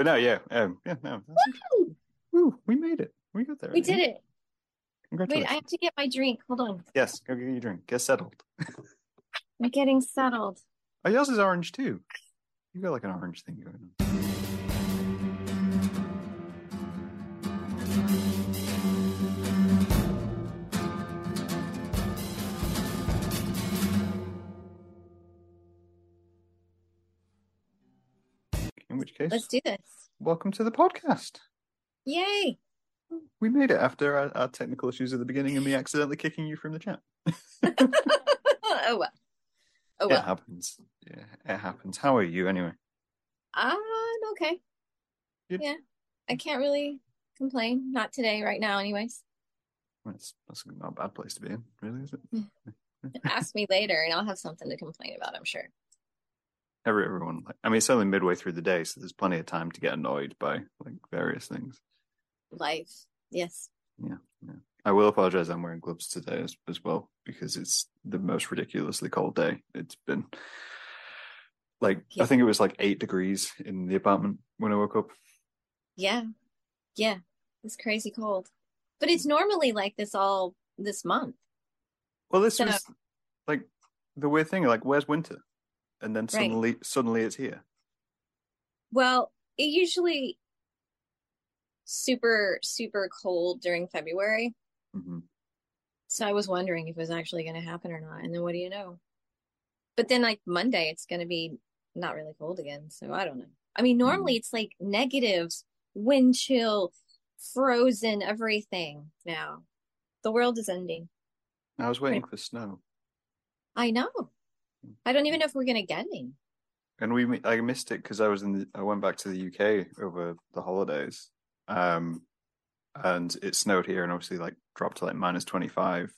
But no, yeah, um, yeah, no. interesting. Woo, we made it. We got there. We did it. Wait, I have to get my drink. Hold on. Yes, go get your drink. Get settled. I'm getting settled. Oh, yours is orange too. You got like an orange thing going on. In which case, Let's do this. welcome to the podcast. Yay. We made it after our, our technical issues at the beginning and me accidentally kicking you from the chat. oh well. Oh well. It happens. Yeah, it happens. How are you anyway? I'm okay. Good. Yeah. I can't really complain. Not today, right now, anyways. That's, that's not a bad place to be in, really, is it? Ask me later and I'll have something to complain about, I'm sure. Every everyone, like, I mean, it's only midway through the day, so there's plenty of time to get annoyed by like various things. Life. Yes. Yeah. Yeah. I will apologize. I'm wearing gloves today as, as well because it's the most ridiculously cold day. It's been like I think it was like eight degrees in the apartment when I woke up. Yeah. Yeah. It's crazy cold. But it's normally like this all this month. Well, this So- was like the weird thing. Like, where's winter? And then Right. suddenly, suddenly it's here. Well, it usually super, super cold during February. hmm So I was wondering if it was actually going to happen or not. And then what do you know? But then like Monday, it's going to be not really cold again. So I don't know. I mean, normally it's like negatives, wind chill, frozen, everything now. The world is ending. I was waiting for snow, I know. I don't even know if we're going to get any. and we I missed it because I was in the I went back to the UK over the holidays, um, and it snowed here, and obviously like dropped to like minus twenty five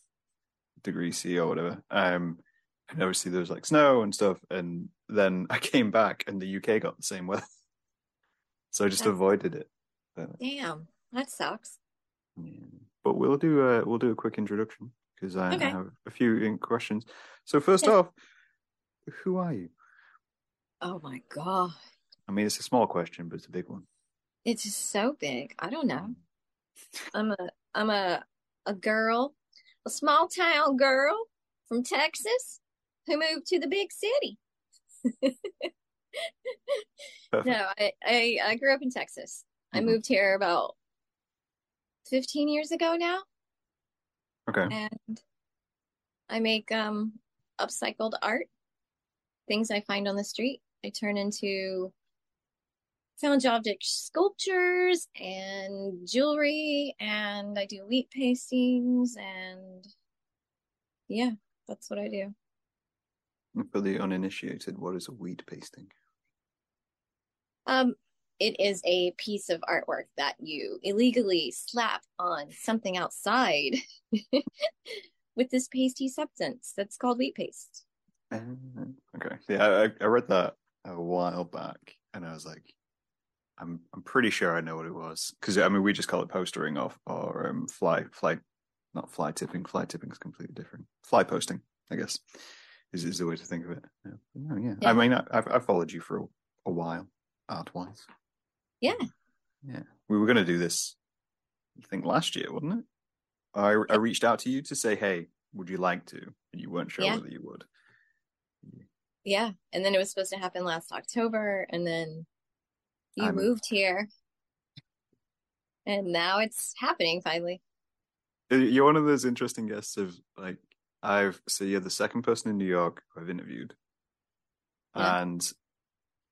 degrees C or whatever. Um, and obviously there was like snow and stuff, and then I came back, and the UK got the same weather, so I just Yeah. avoided it. But, Damn, that sucks. yeah. but we'll do a we'll do a quick introduction because I, I Okay. have a few questions. So first Yeah. off, who are you? Oh my God. I mean, it's a small question, but it's a big one. It's just so big. I don't know. I'm a I'm a a girl, a small town girl from Texas who moved to the big city. No, I, I I grew up in Texas. I Mhm. moved here about 15 years ago now, Okay. and I make um upcycled art, things I find on the street. I turn into found object sculptures and jewelry, and I do wheat pastings, and yeah, that's what I do. For the uninitiated, what is a wheat pasting? Um, it is a piece of artwork that you illegally slap on something outside with this pasty substance that's called wheat paste. Uh, okay. Yeah, I, I read that a while back, and I was like, I'm I'm pretty sure I know what it was because I mean we just call it postering off or um, fly fly, not fly tipping. Fly tipping is completely different. Fly posting, I guess, is is the way to think of it. Yeah. Oh, yeah. Yeah. I mean, I, I've I've followed you for a, a while, art wise. Yeah. Yeah. We were gonna do this, I think last year, wasn't it? I I reached out to you to say, hey, would you like to? And you weren't sure Yeah. whether you would. Yeah, and then it was supposed to happen last October, and then you I moved. here, and now it's happening finally. Uh, You're one of those interesting guests of like I've so you're the second person in New York who I've interviewed, Yeah. and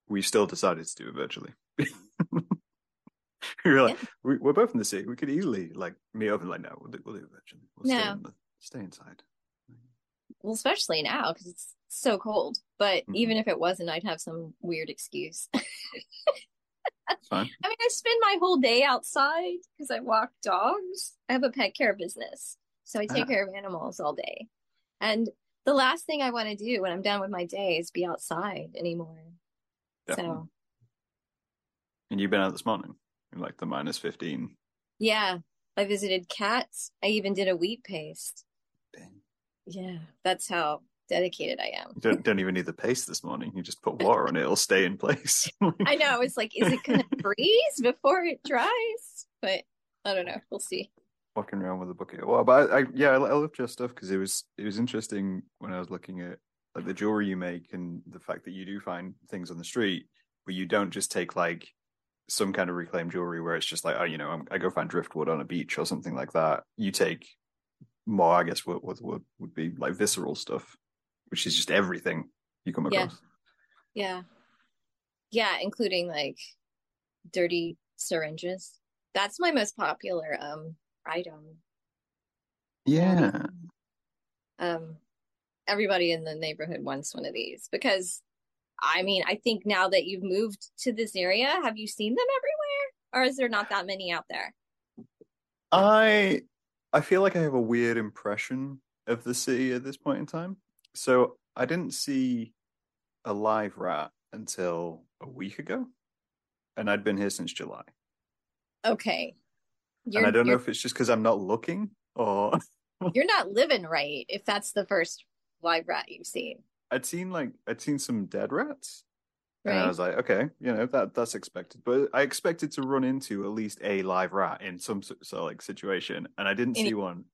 we still decided to do it virtually. we were like, Yeah. we, we're both in the city. We could easily like meet up and like, no, we'll do, we'll do it virtually. We'll stay, No. in the, stay inside. Well, especially now because it's so cold. But Mhm. even if it wasn't, I'd have some weird excuse. I mean, I spend my whole day outside because I walk dogs. I have a pet care business, so I take Ah. care of animals all day. And the last thing I want to do when I'm done with my day is be outside anymore. Definitely. So, And you've been out this morning in like the minus fifteen. yeah, I visited cats. I even did a wheat paste. Dang. Yeah, that's how dedicated I am. You don't, don't even need the paste this morning. You just put water on it; it'll stay in place. I know. It's like, is it gonna freeze before it dries? But I don't know. We'll see. Walking around with a bucket Well, but I, I yeah, I, I loved your stuff because it was it was interesting when I was looking at like the jewelry you make and the fact that you do find things on the street, but you don't just take like some kind of reclaimed jewelry where it's just like, oh, you know, I'm, i go find driftwood on a beach or something like that. You take more, I guess, what what would would be like visceral stuff, which is just everything you come across. Yeah, yeah, yeah including like dirty syringes. That's my most popular um item. Yeah. Um, everybody in the neighborhood wants one of these because I mean, I think now that you've moved to this area, have you seen them everywhere? Or is there not that many out there? I I feel like I have a weird impression of the city at this point in time. So I didn't see a live rat until a week ago. And I'd been here since July. Okay. You're, and I don't know if it's just because I'm not looking or you're not living right if that's the first live rat you've seen. I'd seen like I'd seen some dead rats. Right. And I was like, okay, you know that that's expected, but I expected to run into at least a live rat in some sort of like situation, and I didn't see one.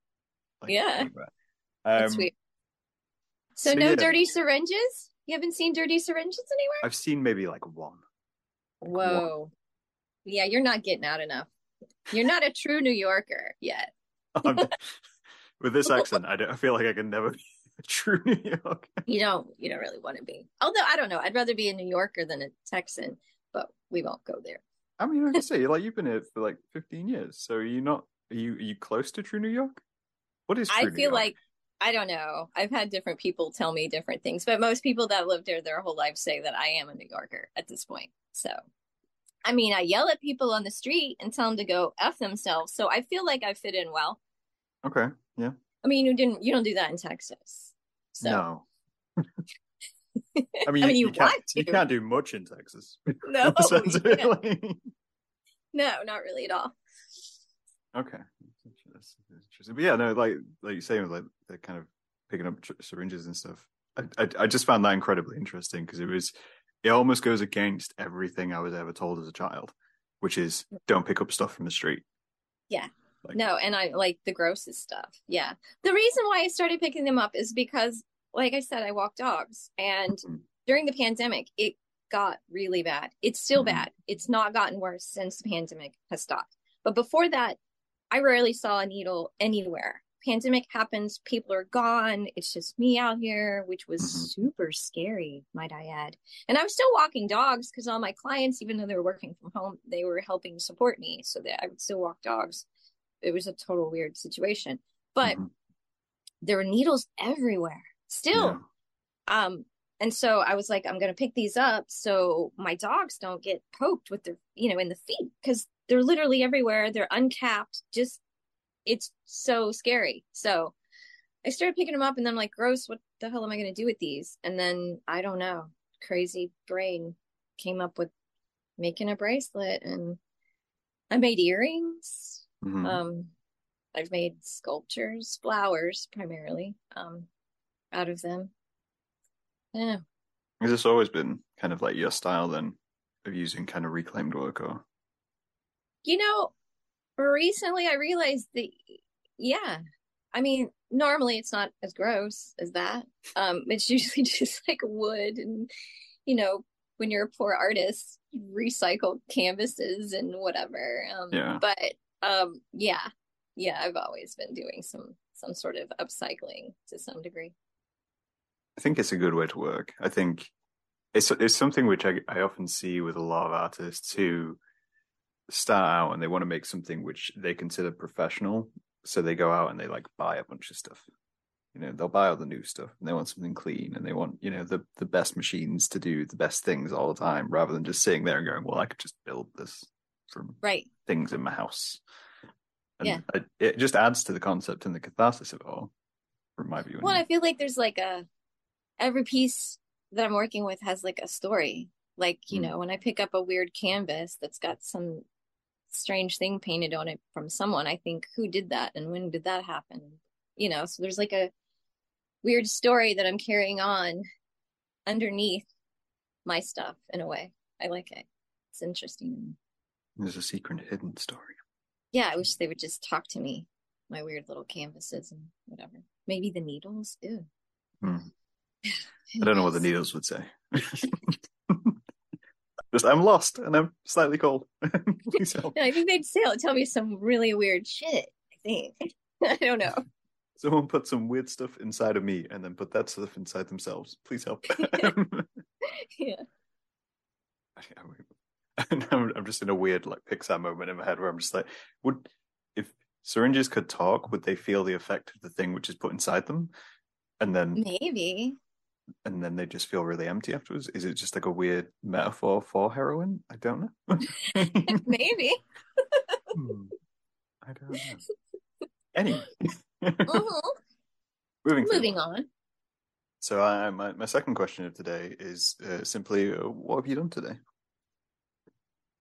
Like, yeah, um, that's weird. So, so no yeah. dirty syringes. You haven't seen dirty syringes anywhere. I've seen maybe like one. Whoa, one. yeah, you're not getting out enough. You're not a true New Yorker yet. Um, with this accent, I, don't, I feel like I can never be a true New York. You don't you don't really want to be. Although I don't know, I'd rather be a New Yorker than a Texan, but we won't go there. I mean, like I say like you've been here for like 15 years, so are you not are you are you close to true New York? What is true? I feel like I don't know. I've had different people tell me different things, but most people that lived here their whole life say that I am a New Yorker at this point. So, I mean, I yell at people on the street and tell them to go f themselves. So I feel like I fit in well. Okay. Yeah. I mean, you didn't you don't do that in Texas. So. No. I mean, I mean, you, you can't, you can't do much in Texas. No, no, not really at all. Okay, interesting. But yeah, no, like like you say, saying, like they're kind of picking up syringes and stuff. I I, I just found that incredibly interesting because it was it almost goes against everything I was ever told as a child, which is don't pick up stuff from the street. Yeah, like, no, and I like the grossest stuff. Yeah. The reason why I started picking them up is because, like I said, I walk dogs. And mm-hmm. during the pandemic, it got really bad. It's still mm-hmm. bad. It's not gotten worse since the pandemic has stopped. But before that, I rarely saw a needle anywhere. Pandemic happens, people are gone. It's just me out here, which was mm-hmm. super scary, might I add. And I was still walking dogs because all my clients, even though they were working from home, they were helping support me so that I would still walk dogs it was a total weird situation. But mm-hmm. there were needles everywhere still. Yeah. Um, and so I was like, I'm gonna pick these up so my dogs don't get poked with their, you know, in the feet because they're literally everywhere. They're uncapped. Just it's so scary. So I started picking them up, and then I'm like, gross. What the hell am I gonna do with these? And then I don't know. Crazy brain came up with making a bracelet, and I made earrings Mm-hmm. Um, I've made sculptures, flowers primarily, um, out of them. Yeah. Has this always been kind of like your style then of using kind of reclaimed work or? You know, recently I realized that, yeah, I mean, normally it's not as gross as that. Um, it's usually just like wood and, you know, when you're a poor artist, recycle canvases and whatever. Um, yeah. But um, yeah, yeah, I've always been doing some some sort of upcycling to some degree. I think it's a good way to work. I think it's it's something which I, I often see with a lot of artists who start out and they want to make something which they consider professional. So they go out and they like buy a bunch of stuff. You know, they'll buy all the new stuff and they want something clean and they want, you know, the, the best machines to do the best things all the time rather than just sitting there and going, well, I could just build this from right things in my house. And yeah. it, it just adds to the concept and the catharsis of it all, from my view. Well, I feel like there's like a every piece that I'm working with has like a story. Like, you mm. know, when I pick up a weird canvas that's got some strange thing painted on it from someone, I think, who did that and when did that happen? You know, so there's like a weird story that I'm carrying on underneath my stuff in a way. I like it. It's interesting. There's a secret hidden story. Yeah, I wish they would just talk to me, my weird little canvases and whatever. Maybe the needles. Ew. Hmm. I don't know what the needles would say. Just I'm lost and I'm slightly cold. No, I think they'd say, tell me some really weird shit. I think. I don't know. Someone put some weird stuff inside of me and then put that stuff inside themselves. Please help. yeah. I'm, I'm just in a weird like Pixar moment in my head where I'm just like, would if syringes could talk, would they feel the effect of the thing which is put inside them? And then maybe. And then they just feel really empty afterwards. Is it just like a weird metaphor for heroin? I don't know. maybe. hmm. I don't know. Anyway. uh-huh. Moving Moving on. So, I, my my second question of today is uh, simply, uh, what have you done today?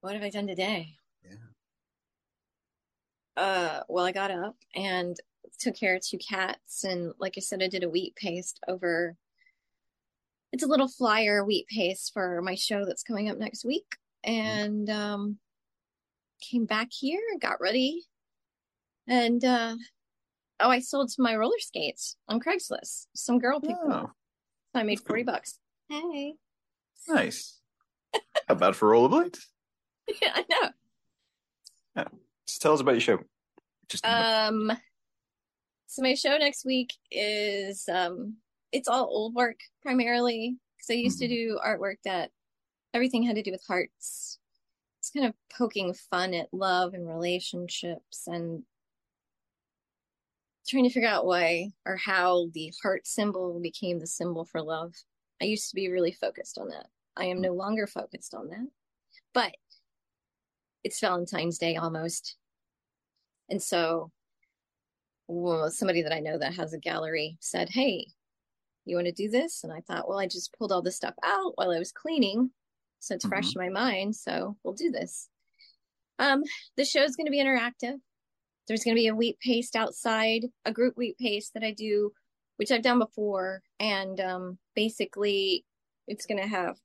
What have I done today? Yeah. Uh, well, I got up and took care of two cats, and like I said, I did a wheat paste over. It's a little flyer wheat paste for my show that's coming up next week, and um, came back here, got ready, and uh, oh, I sold some of my roller skates on Craigslist. Some girl picked them up. Oh, So I made 40 bucks. Hey. nice. How bad for rollerblades? Yeah, I know. Yeah. Just tell us about your show. Just Um so my show next week is um it's all old work primarily because I used to mm-hmm. do artwork that everything had to do with hearts. It's kind of poking fun at love and relationships and trying to figure out why or how the heart symbol became the symbol for love. I used to be really focused on that. I am no longer focused on that. But it's Valentine's Day almost. And so well, somebody that I know that has a gallery said, Hey, you want to do this? And I thought, well, I just pulled all this stuff out while I was cleaning. So it's fresh in my mind. So we'll do this. Um, the show is going to be interactive. There's going to be a wheat paste outside, a group wheat paste that I do, which I've done before. And um, basically, it's going to have,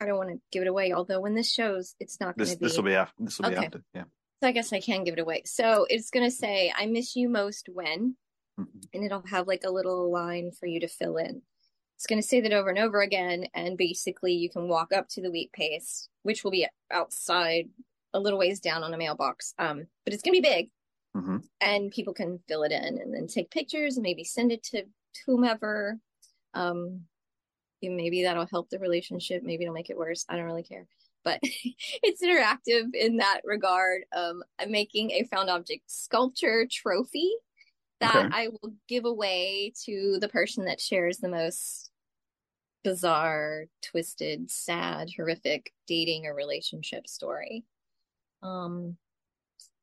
I don't want to give it away, although when this shows, it's not going to be. this will be after. This will be Okay. after. Yeah. So I guess I can give it away. So it's going to say, I miss you most when, Mhm. and it'll have like a little line for you to fill in. It's going to say that over and over again. And basically, you can walk up to the wheat paste, which will be outside a little ways down on a mailbox. Um, but it's going to be big Mhm. and people can fill it in and then take pictures and maybe send it to whomever. Um, maybe that'll help the relationship. Maybe it'll make it worse. I don't really care. But it's interactive in that regard. Um, I'm making a found object sculpture trophy that Okay. I will give away to the person that shares the most bizarre, twisted, sad, horrific dating or relationship story. Um,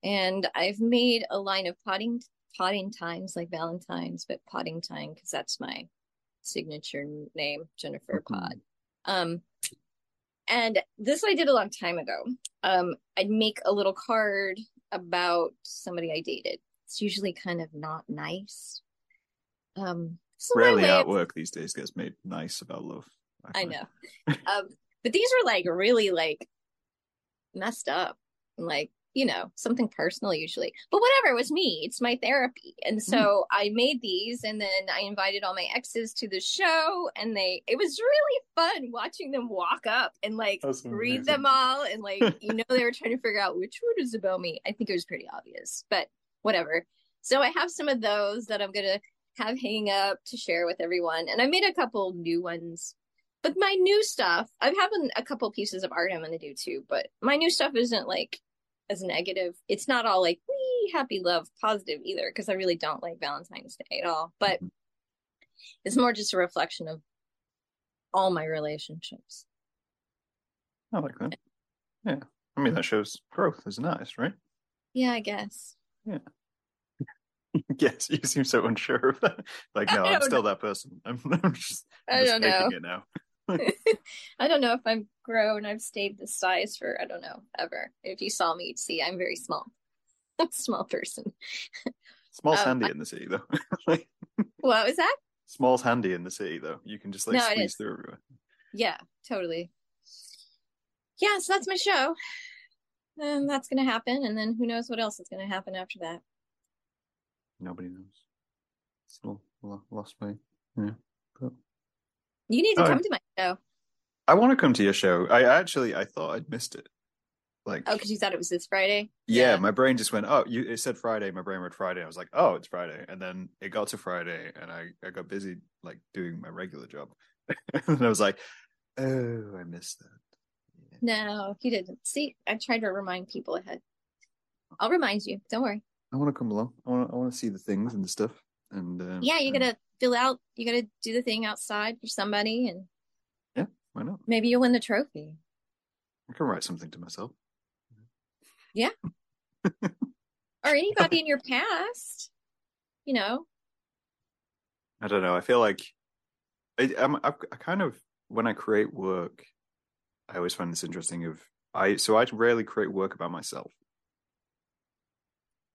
and I've made a line of potting potting times like Valentine's, but potting time because that's my signature name, Jennifer Mhm. Pod. Um, and this I did a long time ago. Um, I'd make a little card about somebody I dated. It's usually kind of not nice. Um, so my Rarely way of- artwork these days gets made nice about love. I find. know. um, but these were like really like messed up, like you know something personal usually. But whatever, it was me. It's my therapy, and so I made these, and then I invited all my exes to the show, and they. It was really fun watching them walk up and like That's read amazing. them all, and like you know they were trying to figure out which one is about me. I think it was pretty obvious, but whatever. So I have some of those that I'm gonna have hanging up to share with everyone, and I made a couple new ones but my new stuff, I'm having a couple pieces of art I'm going to do too, but my new stuff isn't like as negative. It's not all like, we happy, love, positive either, because I really don't like Valentine's Day at all. But mm-hmm. it's more just a reflection of all my relationships. I like that. Yeah. I mean, that shows growth an artist, right? Yeah, I guess. yes, you seem so unsure of that. Like, no, I'm still that person. I'm, I'm just, I'm I just don't know. it now. I don't know if I'm grown. I've stayed this size for, I don't know, ever. If you saw me, you'd see I'm very small. I'm a small person. Small Um, Sandy I- in the city, though. like, What was that? Small's handy in the city though. You can just like No, squeeze through everywhere. Yeah, totally. Yeah, so that's my show. And that's gonna happen, and then who knows what else is gonna happen after that. Nobody knows. Still lo- lost me. Yeah. But You need to Oh, come to my show. I want to come to your show. I actually I thought I'd missed it. Like Oh, because you thought it was this Friday? yeah, my brain just went, oh, you it said Friday. My brain read Friday. I was like, oh, it's Friday. And then it got to Friday, and I I got busy like doing my regular job, and I was like, oh, I missed that. No, he didn't. See, I tried to remind people ahead. I'll remind you. Don't worry. I want to come along. I want I want to see the things and the stuff. And uh, Yeah, you and gotta fill out. You gotta do the thing outside for somebody, and yeah, why not? maybe you'll win the trophy. I can write something to myself. Yeah. or anybody in your past. You know. I don't know. I feel like I, I'm, I, I kind of when I create work, I always find this interesting. Of I so I rarely create work about myself.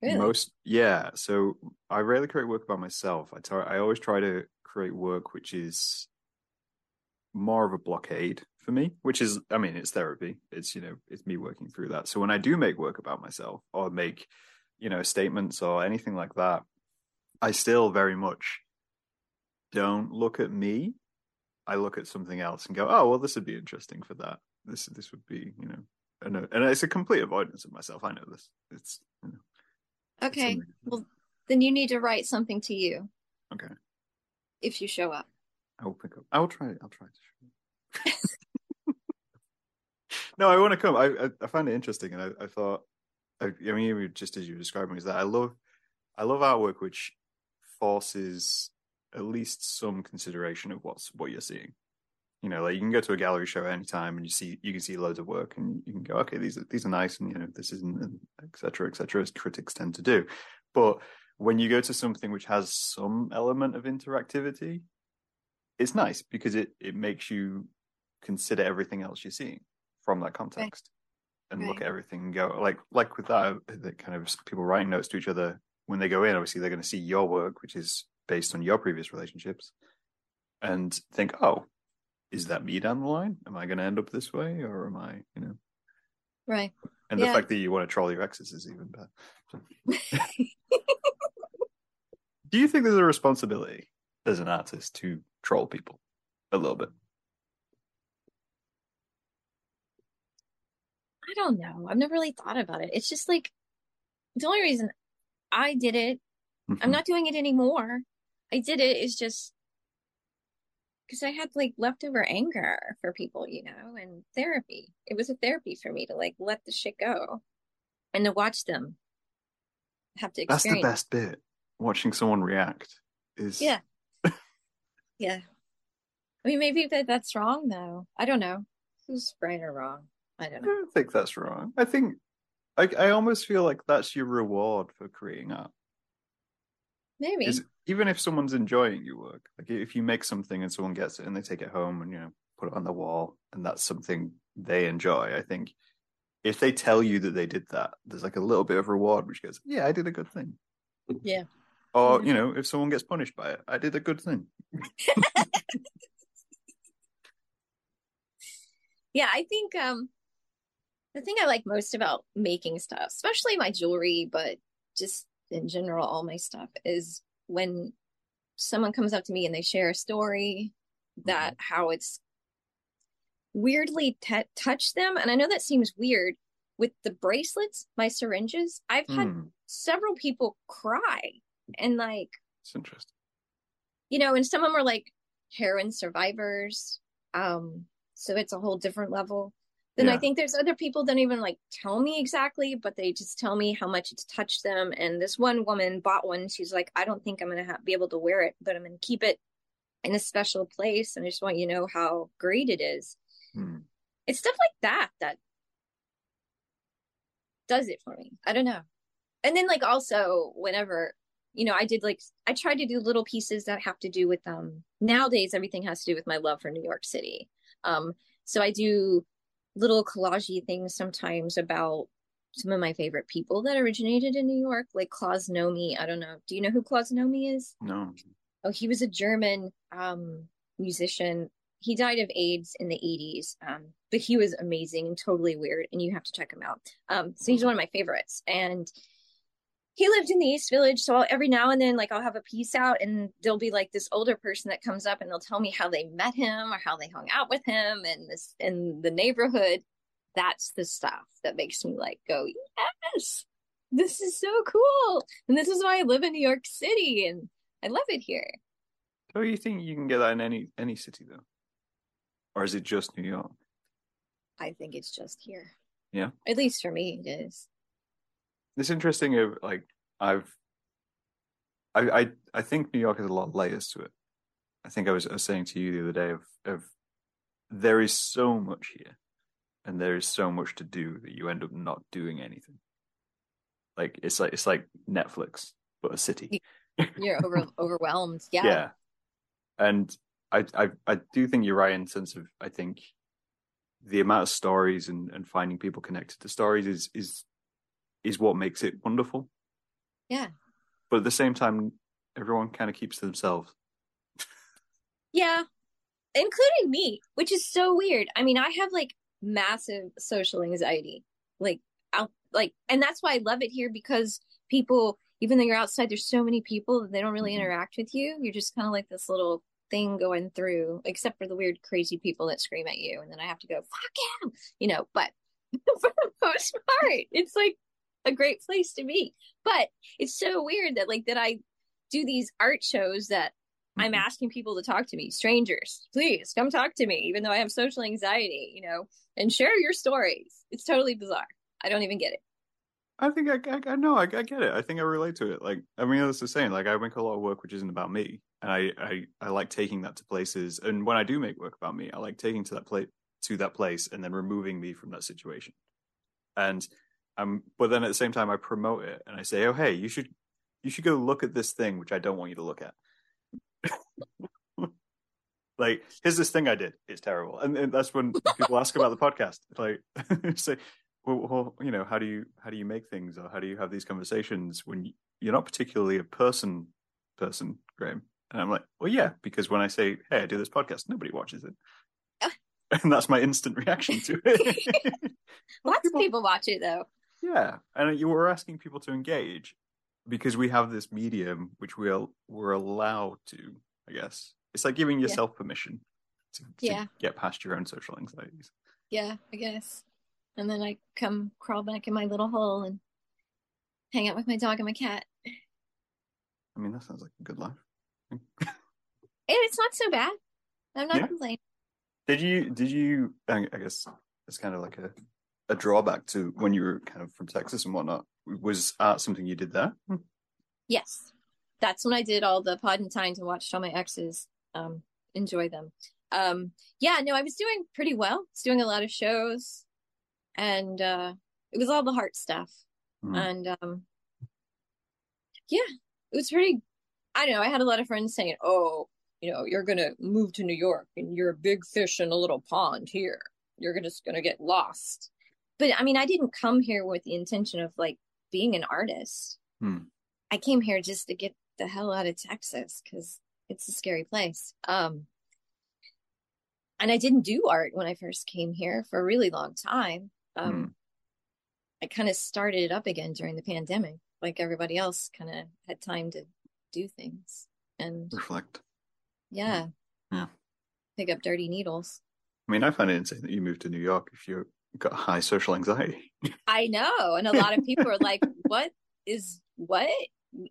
Really? Most yeah. So I rarely create work about myself. I try, I always try to create work which is more of a blockade for me. Which is I mean it's therapy. It's you know it's me working through that. So when I do make work about myself or make you know statements or anything like that, I still very much don't look at me. I look at something else and go, oh well, this would be interesting for that. This this would be you know, and, and it's a complete avoidance of myself. I know this. It's you know, Okay. something- Well, then you need to write something to you okay. if you show up. I will pick up. I will try. I'll try to. Show up. No, I want to come. I I, I find it interesting, and I, I thought, I, I mean, just as you were describing, is that I love, I love artwork which forces at least some consideration of what's what you're seeing. You know, like you can go to a gallery show at any time, and you see you can see loads of work, and you can go, okay, these are these are nice, and you know, this isn't, and et cetera, et cetera, as critics tend to do. But when you go to something which has some element of interactivity, it's nice because it it makes you consider everything else you're seeing from that context and look at everything and go like like with that the kind of people writing notes to each other when they go in obviously they're going to see your work which is based on your previous relationships and think oh is that me down the line am i going to end up this way or am i you know Right. and the fact that you want to troll your exes is even better do you think there's a responsibility as an artist to troll people a little bit I don't know. I've never really thought about it. It's just like the only reason I did it, I'm mm-hmm. not doing it anymore. I did it is just because I had like leftover anger for people, you know, and therapy. It was a therapy for me to like let the shit go and to watch them have to That's the best bit. Watching someone react is Yeah. Yeah. I mean, maybe that that's wrong though. I don't know. Who's right or wrong? I don't know. I don't think that's wrong. I think I I almost feel like that's your reward for creating art. Maybe. Is even if someone's enjoying your work, like if you make something and someone gets it and they take it home and you know put it on the wall and that's something they enjoy, I think if they tell you that they did that, there's like a little bit of reward which goes, yeah, I did a good thing. Yeah. Or you know, if someone gets punished by it, I did a good thing. Yeah, I think um the thing I like most about making stuff, especially my jewelry, but just in general all my stuff is when someone comes up to me and they share a story that how it's weirdly t- touched them and I know that seems weird with the bracelets, my syringes, I've had Hmm, several people cry and like it's interesting. you know, and some of them are like heroin survivors. Um, so it's a whole different level. Then I think there's other people that don't even like tell me exactly, but they just tell me how much it's touched them. And this one woman bought one. She's like, I don't think I'm gonna ha- be able to wear it, but I'm gonna keep it in a special place. And I just want you to know how great it is. Hmm. It's stuff like that that does it for me. I don't know. And then like also whenever you know, I did like I tried to do little pieces that have to do with um nowadays everything has to do with my love for New York City. Um so I do little collagey things sometimes about some of my favorite people that originated in New York, like Klaus Nomi. I don't know. Do you know who Klaus Nomi is? No. oh, he was a German um, musician. He died of AIDS in the 80s, um, but he was amazing and totally weird, and you have to check him out. Um, so he's one of my favorites. And he lived in the East Village. So I'll, every now and then, like, I'll have a piece out, and there'll be like this older person that comes up and they'll tell me how they met him or how they hung out with him and this in the neighborhood. That's the stuff that makes me like go, yes, this is so cool. And this is why I live in New York City and I love it here. Do you think you can get that in any any city though, or is it just New York? I think it's just here. Yeah. At least for me, it is. It's interesting. Of like I've, I I I think New York has a lot of layers to it. I think I was, I was saying to you the other day of of there is so much here, and there is so much to do that you end up not doing anything. Like it's like it's like Netflix but a city. You're over overwhelmed. Yeah. Yeah. And I, I I do think you're right in the sense of I think the amount of stories and, and finding people connected to stories is is is what makes it wonderful. Yeah. But at the same time, everyone kind of keeps to themselves. Yeah. Including me, which is so weird. I mean, I have like massive social anxiety. Like out like and that's why I love it here because people even though you're outside, there's so many people that they don't really Mhm. interact with you. You're just kind of like this little thing going through, except for the weird, crazy people that scream at you, and then I have to go fuck him, you know. But for the most part, it's like a great place to be. But it's so weird that like that I do these art shows that I'm Mhm. asking people to talk to me, strangers, please come talk to me, even though I have social anxiety, you know, and share your stories. It's totally bizarre. I don't even get it. I think I, I, I know I, I get it. I think I relate to it. Like I mean, that's the same. Like I make a lot of work which isn't about me, and I, I, I like taking that to places. And when I do make work about me, I like taking to that place to that place and then removing me from that situation. And um, but then at the same time, I promote it and I say, oh hey, you should you should go look at this thing which I don't want you to look at. like here's this thing I did. It's terrible, and, and that's when people ask about the podcast. Like say, well, well, you know, how do you how do you make things, or how do you have these conversations when you're not particularly a person person, Graham? And I'm like, well, yeah, because when I say, hey, I do this podcast, nobody watches it, and that's my instant reaction to it. Lots of people watch it though. Yeah, and you were asking people to engage because we have this medium which we're we're allowed to. I guess it's like giving yourself permission to, to Yeah. get past your own social anxieties. Yeah, I guess. And then I come crawl back in my little hole and hang out with my dog and my cat. I mean, that sounds like a good life. And it's not so bad. I'm not Yeah. complaining. Did you? Did you? I guess it's kind of like a a drawback to when you were kind of from Texas and whatnot. Was art something you did there? Yes. That's when I did all the pod and times and watched all my exes um enjoy them. Um yeah, no, I was doing pretty well. I was doing a lot of shows and uh it was all the heart stuff. Hmm. And um yeah, it was pretty I don't know, I had a lot of friends saying, "Oh, you know, you're going to move to New York and you're a big fish in a little pond here. You're just going to get lost." But I mean, I didn't come here with the intention of like being an artist. Hmm. I came here just to get the hell out of Texas because it's a scary place. Um, and I didn't do art when I first came here for a really long time. Um, Hmm. I kind of started it up again during the pandemic, like everybody else, kind of had time to do things and Reflect. yeah, Yeah. pick up dirty needles. I mean, I find it insane that you moved to New York if you got high social anxiety. I know, and a lot of people are like, "What is what?"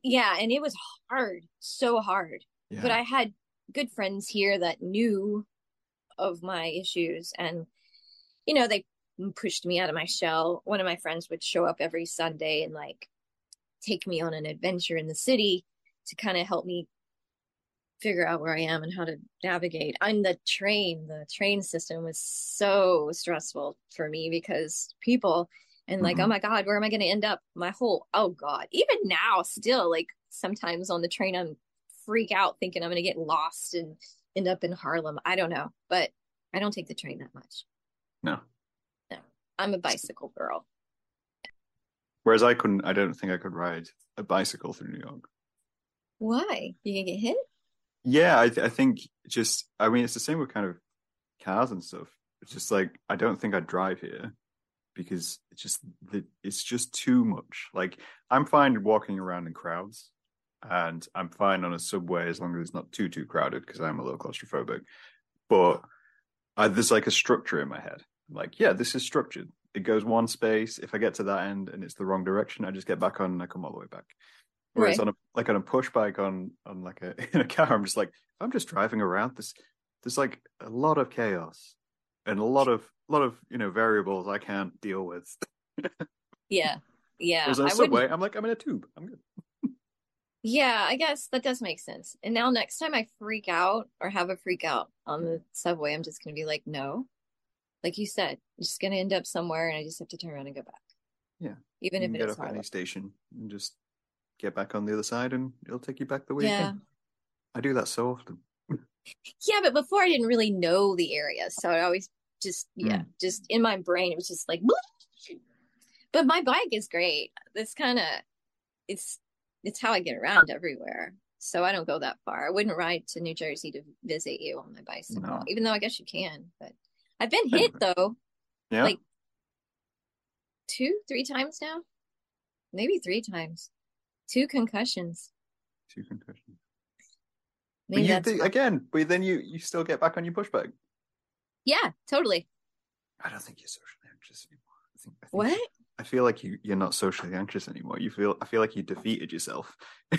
Yeah, and it was hard, so hard. Yeah. but I had good friends here that knew of my issues and you know they pushed me out of my shell one of my friends would show up every sunday and like take me on an adventure in the city to kind of help me figure out where i am and how to navigate I'm the train the train system was so stressful for me because people and like Mhm. oh my god where am i going to end up my whole oh god even now still like sometimes on the train i'm freak out thinking i'm going to get lost and end up in harlem i don't know but i don't take the train that much no. i'm a bicycle girl Whereas I couldn't. I don't think I could ride a bicycle through New York. why you gonna get hit Yeah, I, th- I think just, I mean, it's the same with kind of cars and stuff. It's just like, I don't think I'd drive here because it's just, the, it's just too much. Like, I'm fine walking around in crowds and I'm fine on a subway as long as it's not too, too crowded because I'm a little claustrophobic. But I, there's like a structure in my head. I'm like, yeah, this is structured. It goes one space. If I get to that end and it's the wrong direction, I just get back on and I come all the way back. Whereas right. on a like on a push bike on on like a in a car, I'm just like I'm just driving around. This there's like a lot of chaos and a lot of a lot of you know variables I can't deal with. yeah, yeah. Whereas on a subway, wouldn't... I'm like I'm in a tube. I'm good. yeah, I guess that does make sense. And now next time I freak out or have a freak out on the subway, I'm just gonna be like, no. Like you said, I'm just gonna end up somewhere, and I just have to turn around and go back. Yeah, even if get it's at any station and just get back on the other side and it'll take you back the way yeah. you came. I do that so often. yeah, but before I didn't really know the area, so I always just yeah, mm. just in my brain it was just like. But my bike is great. It's kind of it's it's how I get around everywhere. So I don't go that far. I wouldn't ride to New Jersey to visit you on my bicycle, no. even though I guess you can. But I've been hit though, yeah, like two, three times now, maybe three times. Two concussions. Two concussions. Maybe think, again, but then you you still get back on your pushback. Yeah, totally. I don't think you're socially anxious anymore. I think, I think what? You, I feel like you you're not socially anxious anymore. You feel I feel like you defeated yourself.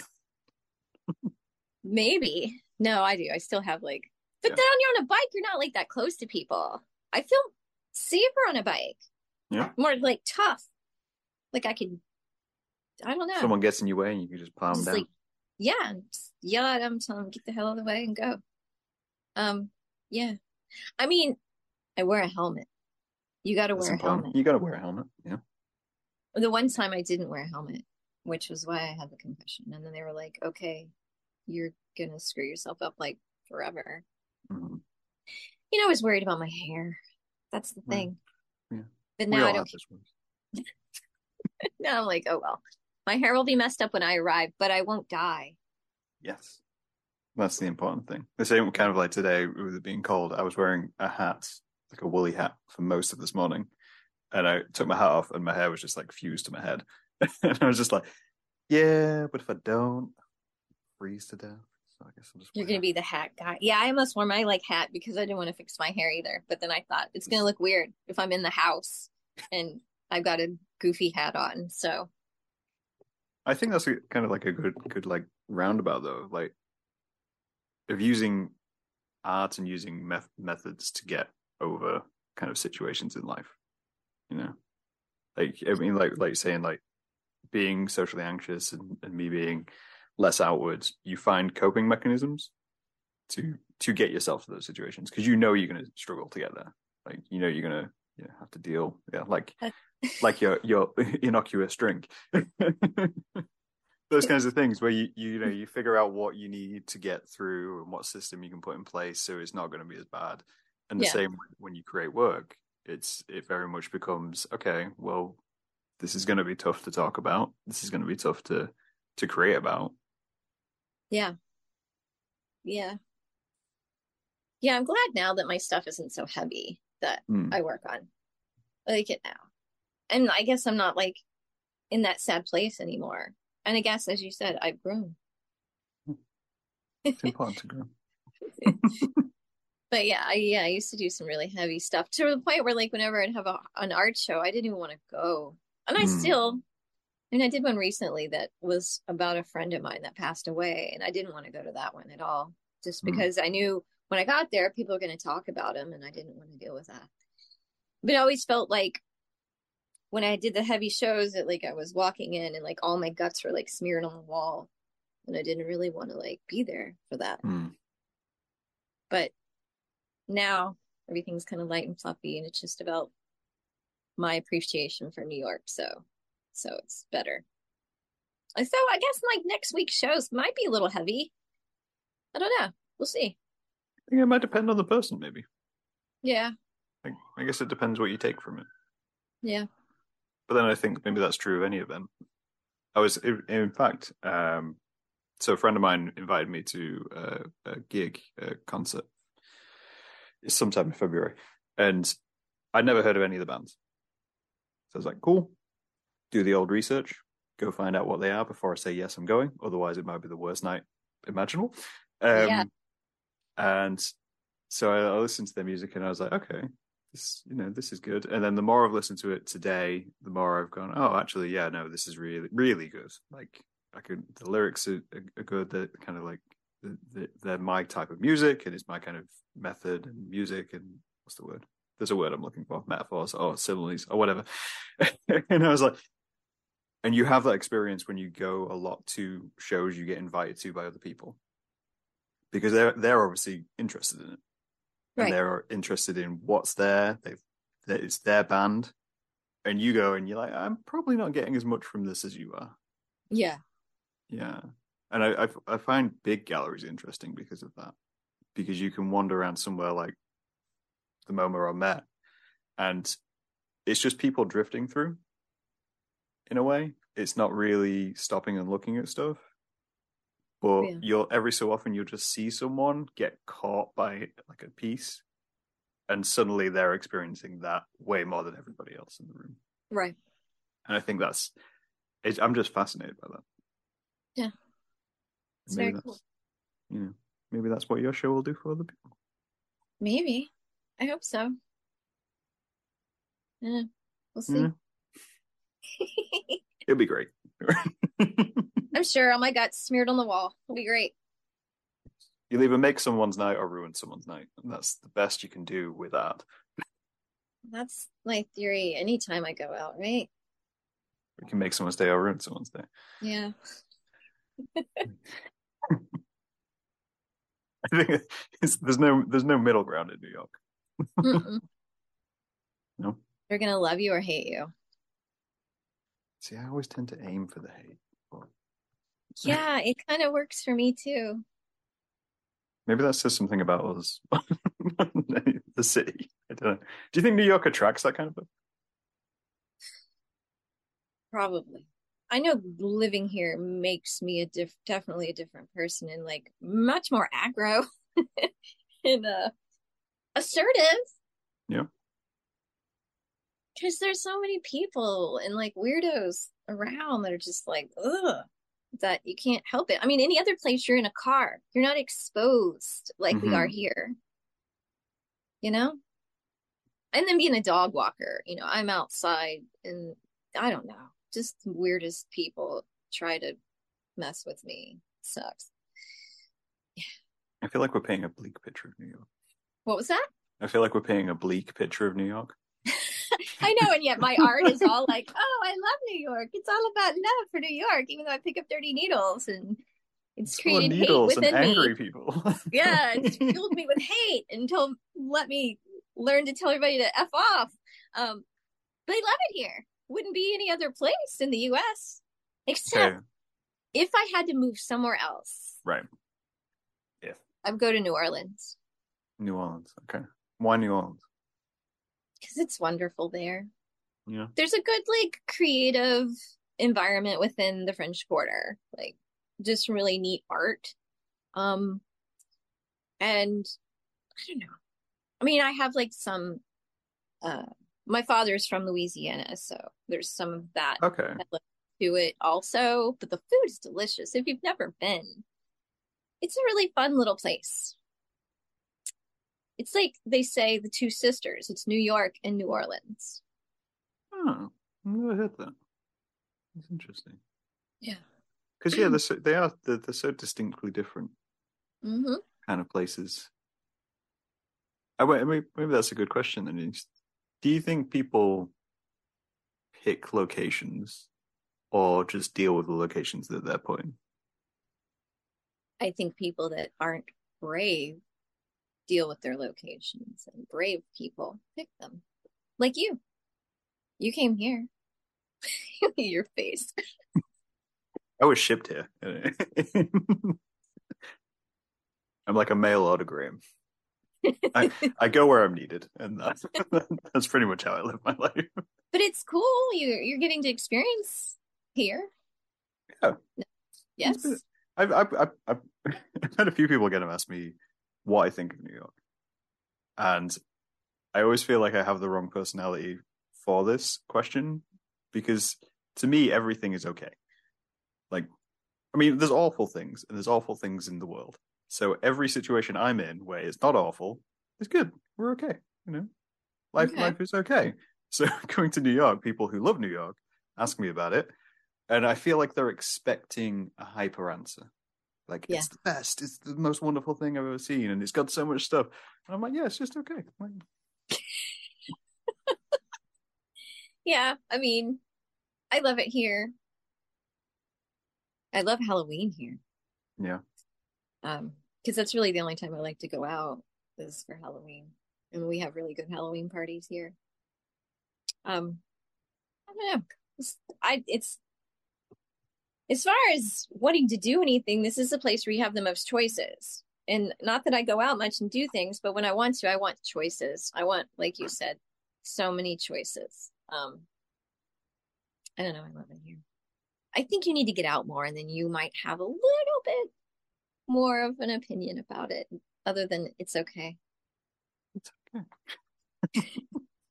Maybe. No, I do. I still have like but yeah. then when you're on a bike, you're not like that close to people. I feel safer on a bike. Yeah. More like tough. Like I could I don't know. Someone gets in your way and you can just palm just down. Like, yeah, yell at them, tell them get the hell out of the way and go. Um, yeah. I mean, I wear a helmet. You got to wear a helmet. You got to wear a helmet. Yeah. The one time I didn't wear a helmet, which was why I had the concussion, and then they were like, "Okay, you're gonna screw yourself up like forever." Mm-hmm. You know, I was worried about my hair. That's the thing. Yeah. But now I don't. now I'm like, oh well. My hair will be messed up when I arrive, but I won't die. Yes. That's the important thing. The same kind of like today with it being cold, I was wearing a hat, like a woolly hat for most of this morning. And I took my hat off and my hair was just like fused to my head. and I was just like, yeah, but if I don't, freeze to death. So I guess I'm just You're gonna be the hat guy. Yeah, I almost wore my like hat because I didn't want to fix my hair either. But then I thought it's gonna look weird if I'm in the house and I've got a goofy hat on. So I think that's a, kind of like a good, good like roundabout though, like of using art and using meth- methods to get over kind of situations in life. You know, like I mean, like like saying like being socially anxious and, and me being less outwards, you find coping mechanisms to to get yourself to those situations because you know you're going to struggle to get there. Like you know you're going to you know, have to deal. Yeah, like uh, like your your innocuous drink. Those kinds of things where you you know mm. you figure out what you need to get through and what system you can put in place so it's not going to be as bad. And the yeah. same when you create work, it's it very much becomes okay. Well, this is going to be tough to talk about. This is going to be tough to to create about. Yeah. Yeah. Yeah, I'm glad now that my stuff isn't so heavy that mm. I work on. I like it now and I guess I'm not like in that sad place anymore. And I guess, as you said, I've grown. It's important to grow. but yeah, I, yeah, I used to do some really heavy stuff to the point where, like, whenever I'd have a, an art show, I didn't even want to go. And I mm. still, and I did one recently that was about a friend of mine that passed away, and I didn't want to go to that one at all, just hmm. because mm. I knew when I got there, people were going to talk about him, and I didn't want to deal with that. But it always felt like when I did the heavy shows that like I was walking in and like all my guts were like smeared on the wall and I didn't really want to like be there for that. Mm. But now everything's kind of light and fluffy and it's just about my appreciation for New York. So so it's better. So I guess like next week's shows might be a little heavy. I don't know. We'll see. Think it might depend on the person, maybe. Yeah. I, I guess it depends what you take from it. Yeah. But then I think maybe that's true of any event. I was, in fact, um, so a friend of mine invited me to uh, a gig, a concert, sometime in February, and I'd never heard of any of the bands. So I was like, cool, do the old research, go find out what they are before I say yes, I'm going. Otherwise, it might be the worst night imaginable. Um, Yeah. And so I, listened to their music, and I was like, okay, this, you know, this is good. And then the more I've listened to it today, the more I've gone, oh, actually, yeah, no, this is really, really good. Like, I could, the lyrics are, are good. They're kind of like, the, they're my type of music, and it's my kind of method and music, and what's the word? There's a word I'm looking for, metaphors or oh, similes or whatever. and I was like, and you have that experience when you go a lot to shows you get invited to by other people because they're they're obviously interested in it Right. and they're interested in what's there they've that it's their band and you go and you're like i'm probably not getting as much from this as you are Yeah. yeah and i i, I find big galleries interesting because of that because you can wander around somewhere like the MoMA or Met, and it's just people drifting through. In a way, it's not really stopping and looking at stuff, but Yeah. you'll every so often you'll just see someone get caught by like a piece, and suddenly they're experiencing that way more than everybody else in the room. Right. And I think that's, I'm just fascinated by that. Yeah. It's maybe very cool. you know, maybe that's what your show will do for other people. Maybe. I hope so. Yeah. We'll see. Yeah. It'll be great. I'm sure. all my guts smeared on the wall. It'll be great. You'll either make someone's night or ruin someone's night. And that's the best you can do with that. That's my theory anytime I go out, right? We can make someone's day or ruin someone's day. Yeah. I think it's, there's no there's no middle ground in New York. No. They're to love you or hate you. See, I always tend to aim for the hate. Yeah, it kind of works for me too. maybe that says something about us, the city. I don't know. Do you think New York attracts that kind of thing? Probably. I know living here makes me a diff definitely a different person and like much more aggro and uh assertive. Yeah. Because there's so many people and like weirdos around that are just like, ugh, that you can't help it. I mean, any other place you're in a car, you're not exposed like we Mhm. are here. You know? And then being a dog walker, you know, I'm outside and I don't know, just the weirdest people try to mess with me. Sucks. Yeah. I feel like we're painting a bleak picture of New York. What was that? I feel like we're painting a bleak picture of New York. I know, and yet my art is all like, oh, I love New York. It's all about love for New York, even though I pick up dirty needles and it's created hate needles and within angry me. people. Yeah, it's filled me with hate until let me learn to tell everybody to F off. Um, but I love it here. Wouldn't be any other place in the US. Except Okay, if I had to move somewhere else, right. If I'd go to New Orleans New Orleans. Okay. Why New Orleans? Because it's wonderful there. Yeah. There's a good like creative environment within the French Quarter, like just really neat art. Um, and I don't know. I mean, I have like some. Uh, my father's from Louisiana, so there's some of that Okay. to it also. But the food is delicious. If you've never been, it's a really fun little place. It's like they say the two sisters. It's New York and New Orleans. Oh, I've never heard that. That's interesting. Yeah. Because yeah, they're so, they are they're, they're so distinctly different Mm-hmm. kind of places. I wait, maybe, maybe that's a good question. Then, do you think people pick locations or just deal with the locations that they're put in? I think people that aren't brave deal with their locations, and brave people pick them. Like you. You came here. Your face. I was shipped here. I'm like a mail autogram. I, I go where I'm needed, and that's, that's pretty much how I live my life. But it's cool. You you're getting to experience here. Yeah. Yes. I've, I've, I've, I've had a few people get to ask me what I think of New York, and I always feel like I have the wrong personality for this question because to me everything is okay. Like, I mean, there's awful things and there's awful things in the world. So every situation I'm in where it's not awful is good. We're okay. You know, life Okay. life is okay. So going to New York, people who love New York ask me about it, and I feel like they're expecting a hyper answer. Like Yeah. it's the best, it's the most wonderful thing I've ever seen, and it's got so much stuff. And I'm like, yeah, it's just okay. Like, Yeah, I mean, I love it here. I love Halloween here. yeah, Um, because that's really the only time I like to go out is for Halloween. And we have really good Halloween parties here. Um, I don't know. It's, I it's as far as wanting to do anything, this is a place where you have the most choices. And not that I go out much and do things, but when I want to, I want choices. I want, like you said, so many choices. Um, I don't know. I love it here. I think you need to get out more, and then you might have a little bit more of an opinion about it, other than it's okay. it's okay.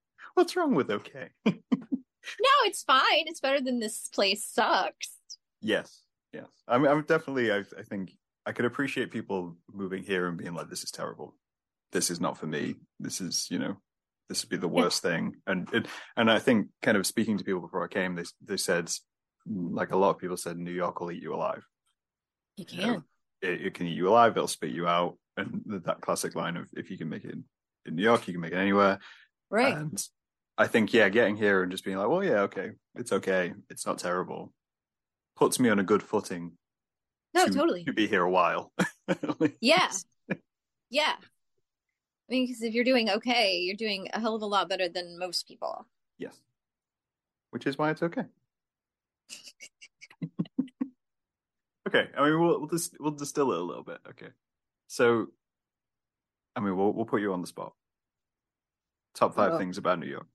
What's wrong with okay? No, it's fine. It's better than this place sucks. Yes, yes. I'm, I'm definitely. I, I think I could appreciate people moving here and being like, "This is terrible. This is not for me. This is, you know, this would be the Yeah. worst thing." And it, and I think, kind of speaking to people before I came, they they said, like a lot of people said, New York will eat you alive. You You know, can. it, it can eat you alive. It'll spit you out. And that classic line of, "If you can make it in New York, you can make it anywhere." Right. And I think, yeah, getting here and just being like, well, yeah, okay, it's okay, it's not terrible, puts me on a good footing no, to, totally. to be here a while. Yeah. Yeah. I mean, because if you're doing okay, you're doing a hell of a lot better than most people. Yes. Which is why it's okay. okay. I mean, we'll we'll, just, we'll distill it a little bit. Okay. So, I mean, we'll we'll put you on the spot. Top five Oh. things about New York.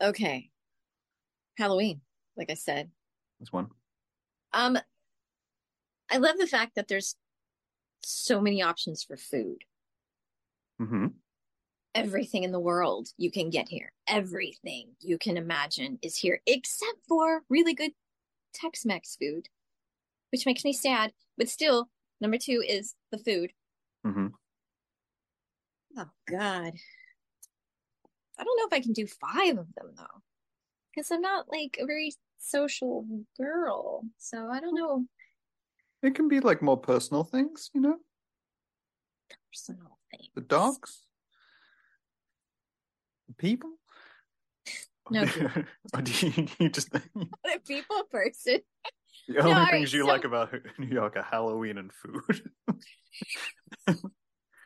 Okay. Halloween, like I said. That's one. Um, I love the fact that there's so many options for food. Mm-hmm. Everything in the world you can get here. Everything you can imagine is here, except for really good Tex-Mex food, which makes me sad. But still, number two is the food. Mm-hmm. Oh God. I don't know if I can do five of them though. Because I'm not like a very social girl. So I don't know It can be like more personal things, you know, personal things. the dogs, the people. No. or do you, you just I'm people person. the only right, things you so- like about New York are Halloween and food?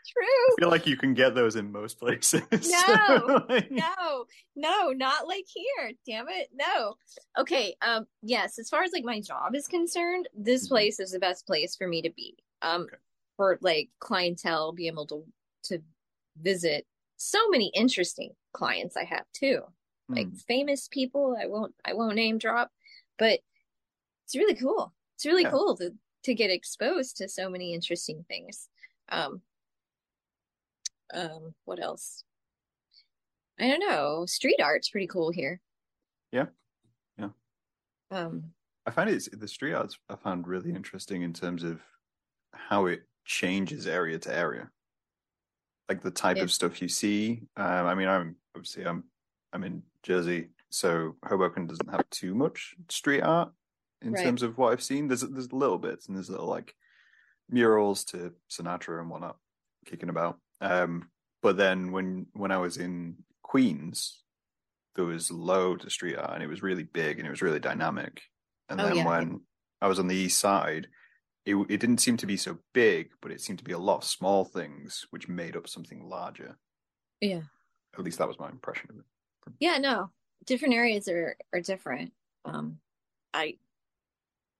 True. I feel like you can get those in most places. No, Like- No, no, not like here. Damn it. No. Okay. Um, yes, as far as like my job is concerned, this Mhm. place is the best place for me to be. Um, Okay. for like clientele, be able to to visit so many interesting clients I have too. Like Hmm. famous people. I won't I won't name drop, but it's really cool. It's really Yeah. cool to to get exposed to so many interesting things. Um um what else? I don't know. Street art's pretty cool here. Yeah. Yeah. Um I find it's the street arts I found really interesting in terms of how it changes area to area. Like the type Yeah. of stuff you see. Um, I mean, I'm obviously I'm I'm in Jersey, so Hoboken doesn't have too much street art in Right. terms of what I've seen. There's there's little bits and there's little like murals to Sinatra and whatnot kicking about. Um, but then when when I was in Queens, there was loads of street art and it was really big and it was really dynamic. And Oh, then yeah. when I was on the east side, it it didn't seem to be so big, but it seemed to be a lot of small things which made up something larger. yeah. At least that was my impression of it. Yeah, no. Different areas are are different. Um I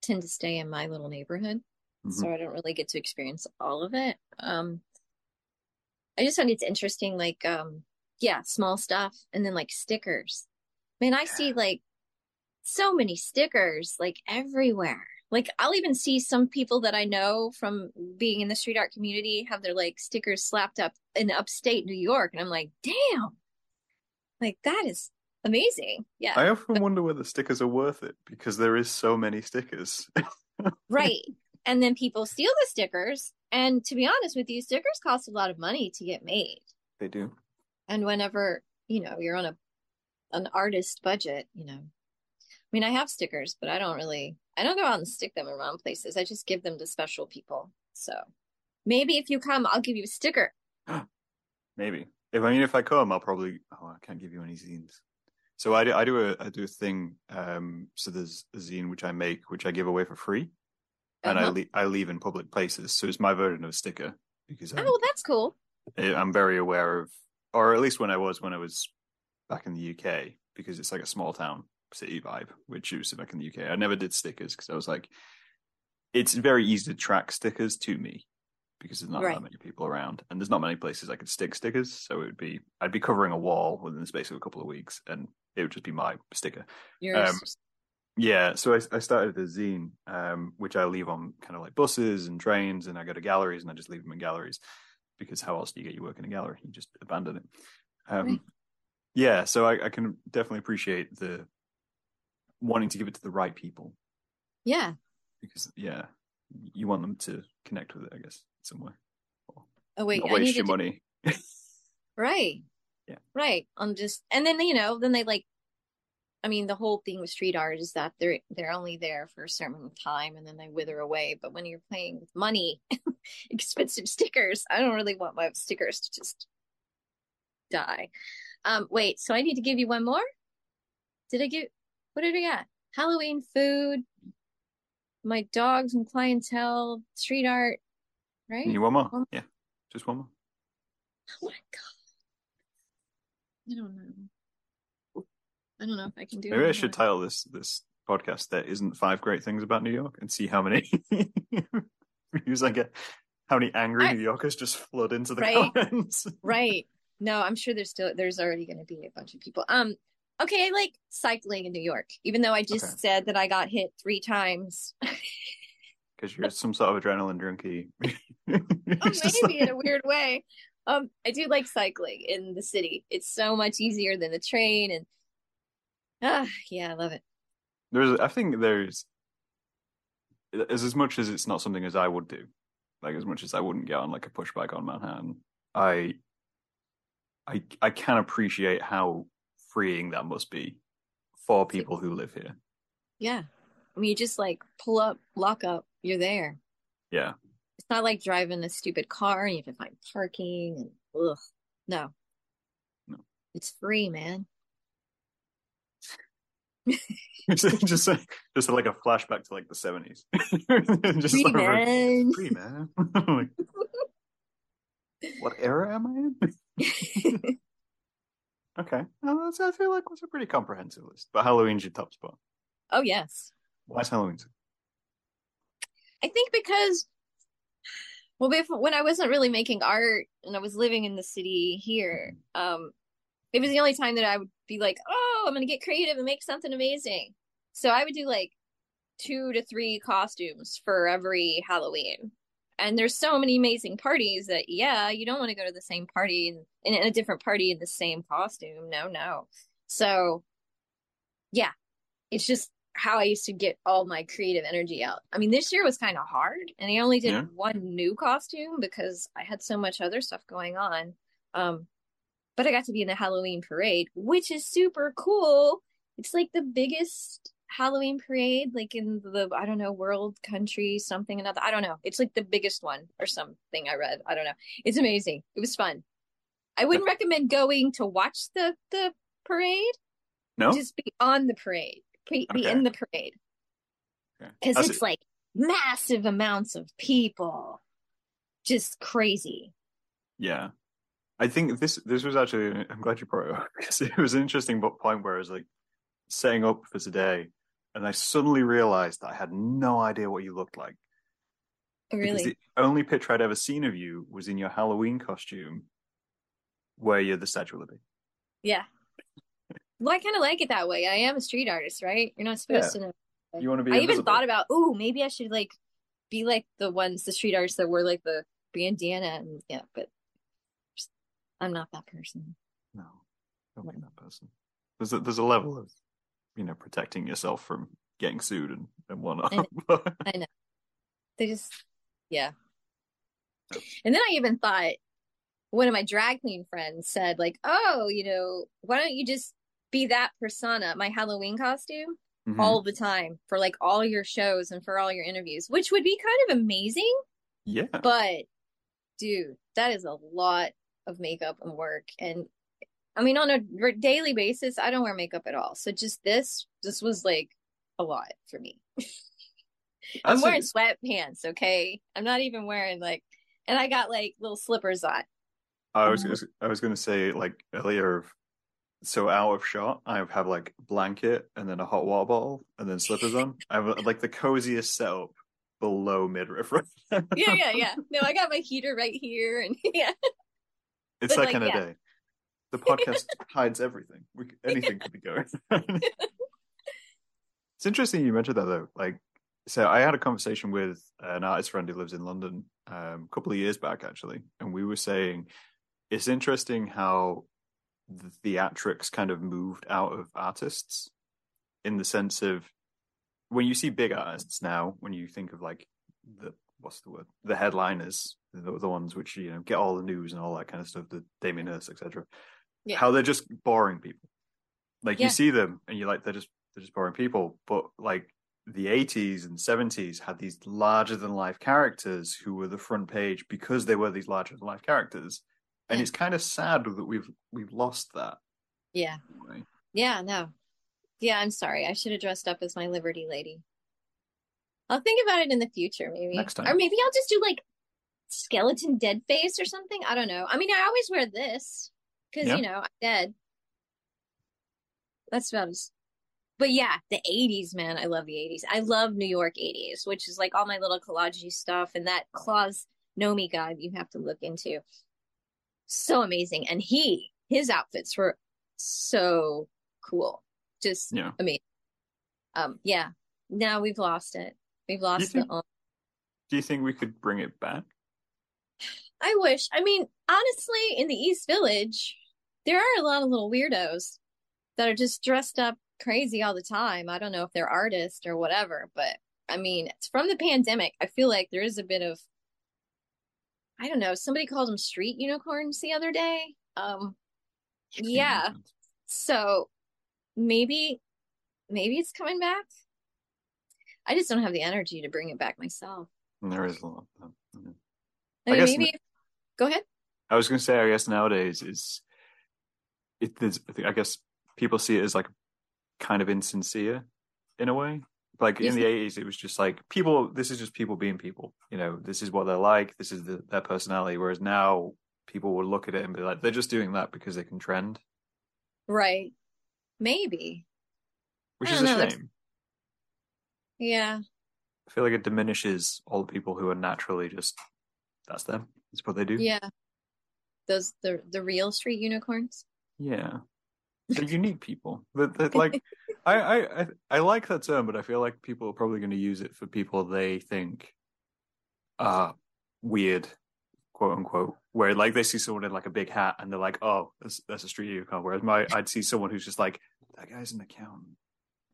tend to stay in my little neighborhood. Mhm. so I don't really get to experience all of it. Um, I just find it's interesting, like, um, yeah, small stuff, and then like stickers. Man, I see like so many stickers like everywhere. like I'll even see some people that I know from being in the street art community have their like stickers slapped up in upstate New York, and I'm like, damn, like that is amazing. Yeah, I often wonder whether stickers are worth it because there is so many stickers. right, and then people steal the stickers, and to be honest with you, stickers cost a lot of money to get made. They do, and whenever you know you're on a an artist budget, you know. I mean, I have stickers, but I don't really I don't go out and stick them around places. I just give them to special people. So maybe if you come, I'll give you a sticker. maybe. If I mean, if I come, I'll probably. Oh, I can't give you any zines. So I do. I do a. I do a thing. Um. So there's a zine which I make, which I give away for free, and uh-huh. I leave. I leave in public places. So it's my version of a sticker because. I'm, oh, that's cool. I'm very aware of, or at least when I was when I was back in the UK, because it's like a small town city vibe with juice back in the UK. I never did stickers because I was like, it's very easy to track stickers to me because there's not right. that many people around and there's not many places I could stick stickers. So it would be, I'd be covering a wall within the space of a couple of weeks and it would just be my sticker. Um, yeah. So I, I started a zine, um, which I leave on kind of like buses and trains and I go to galleries and I just leave them in galleries because how else do you get your work in a gallery? You just abandon it. Um, right. Yeah. So I, I can definitely appreciate the wanting to give it to the right people. Yeah. Because yeah, you want them to connect with it, I guess, somewhere. oh wait, not waste your to... money. right. Yeah. Right. I'm just, and then you know, then they like. I mean, the whole thing with street art is that they're they're only there for a certain amount of time, and then they wither away. But when you're playing with money, expensive stickers, I don't really want my stickers to just die. Um, wait, so I need to give you one more. Did I give? What did we got? Halloween food, my dogs and clientele, street art, right? You one more? One Yeah, just one more. Oh my god! I don't know. I don't know if I can do. Maybe I should title this this podcast "There Isn't Five Great Things About New York" and see how many views I get. How many angry I, New Yorkers just flood into the right, comments? right. No, I'm sure there's still there's already going to be a bunch of people. Um, okay, I like cycling in New York, even though I just okay. said that I got hit three times. Because you're some sort of adrenaline junkie. oh, maybe in a weird way. Um, I do like cycling in the city. It's so much easier than the train, and ah, yeah, I love it. There's, I think there's, as as much as it's not something as I would do, like as much as I wouldn't get on like a pushback on Manhattan, I, I, I can appreciate how freeing that must be for people who live here. Yeah. I mean, you just like pull up, lock up, you're there. Yeah. It's not like driving a stupid car and you have to find parking and ugh. No. No. It's free, man. just just just like a flashback to like the seventies. just free, like man. free man. what era am I in? Okay, well, I feel like was a pretty comprehensive list, but Halloween's your top spot. Oh yes. Why is Halloween? I think because, well, before, when I wasn't really making art and I was living in the city here, um, it was the only time that I would be like, oh, I'm gonna get creative and make something amazing. So I would do like two to three costumes for every Halloween. And there's so many amazing parties that yeah you don't want to go to the same party and in a different party in the same costume. No no. So yeah it's just how i used to get all my creative energy out. I mean this year was kind of hard and i only did yeah. one new costume because i had so much other stuff going on. Um but i got to be in the halloween parade which is super cool it's like the biggest Halloween parade, like in the I don't know world country something another. I don't know. It's like the biggest one or something. I read. I don't know. It's amazing. It was fun. I wouldn't recommend going to watch the the parade. No, just be on the parade. Be, okay. in the parade because okay. it's it? like massive amounts of people, just crazy. Yeah, I think this this was actually. I'm glad you brought it up because it was an interesting point where I was like setting up for today and I suddenly realized that I had no idea what you looked like. Oh, really? Because the only picture I'd ever seen of you was in your Halloween costume, where you're the Statue of Liberty. Yeah. well, I kind of like it that way. I am a street artist, right? You're not supposed yeah. to know. You want to be? I even thought about, oh, maybe I should like be like the ones, the street artists that were like the bandana and yeah, but I'm not that person. No, don't be that person. There's a there's a level of, you know, protecting yourself from getting sued and and whatnot. I know. They just, yeah. And then I even thought one of my drag queen friends said, like, oh, you know, why don't you just be that persona, my Halloween costume, Mhm. all the time for like all your shows and for all your interviews, which would be kind of amazing. yeah, But dude, that is a lot of makeup and work. And I mean, on a daily basis, I don't wear makeup at all. So just this, this was like a lot for me. I'm wearing sweatpants, okay? I'm not even wearing like, and I got like little slippers on. I was mm-hmm. I was going to say like earlier. So out of shot, I have like blanket and then a hot water bottle and then slippers on. I have like the coziest setup below midriff. Right? Yeah, yeah, yeah. No, I got my heater right here, and yeah, It's But, that like, kind of yeah. day. The podcast hides everything. We, anything could be going. it's interesting you mentioned that though. Like, so I had a conversation with an artist friend who lives in London um, a couple of years back, actually, and we were saying it's interesting how the theatrics kind of moved out of artists in the sense of when you see big artists now, when you think of like the what's the word, the headliners, the, the ones which you know get all the news and all that kind of stuff, the Damien mm-hmm. Hirst, etc. Yeah. How they're just boring people. Like Yeah. you see them and you're like they're just they're just boring people, but like the 80s and 70s had these larger than life characters who were the front page because they were these larger than life characters. And Yeah. it's kind of sad that we've we've lost that. yeah, in a way. yeah. No, yeah. I'm sorry. I should have dressed up as my Liberty Lady. I'll think about it in the future, maybe. Next time. or maybe I'll just do like skeleton dead face or something. I don't know. I mean, I always wear this because Yeah. you know I'm dead. That's about as. But yeah, the 80s, man. I love the 80s. I love New York 80s, which is like all my little collage stuff and that Klaus Nomi guide you have to look into. So amazing. And he, his outfits were so cool. Just Yeah. amazing. Um, yeah. Now we've lost it. We've lost think- the. Do you think we could bring it back? I wish. I mean, honestly, in the East Village, there are a lot of little weirdos that are just dressed up crazy all the time. I don't know if they're artists or whatever, but I mean, it's from the pandemic. I feel like there is a bit of, I don't know, somebody called them street unicorns the other day. Um, yeah. So maybe, maybe it's coming back. I just don't have the energy to bring it back myself. There is a lot. Of that. I I mean, guess- maybe, go ahead. I was going to say, I guess nowadays is it. There's, I guess people see it as like kind of insincere in a way. Like in the eighties, it was just like people. This is just people being people. You know, this is what they're like. This is the, their personality. Whereas now, people will look at it and be like, they're just doing that because they can trend, Right. Maybe. which is a know, shame. Yeah. I feel like it diminishes all the people who are naturally just that's them. That's what they do. Yeah. Those the the real street unicorns. Yeah. They're unique people. That that, like I, I I like that term, but I feel like people are probably going to use it for people they think are weird, quote unquote. Where like they see someone in like a big hat and they're like, "Oh, that's that's a street unicorn." Whereas my I'd see someone who's just like, "That guy's an accountant,"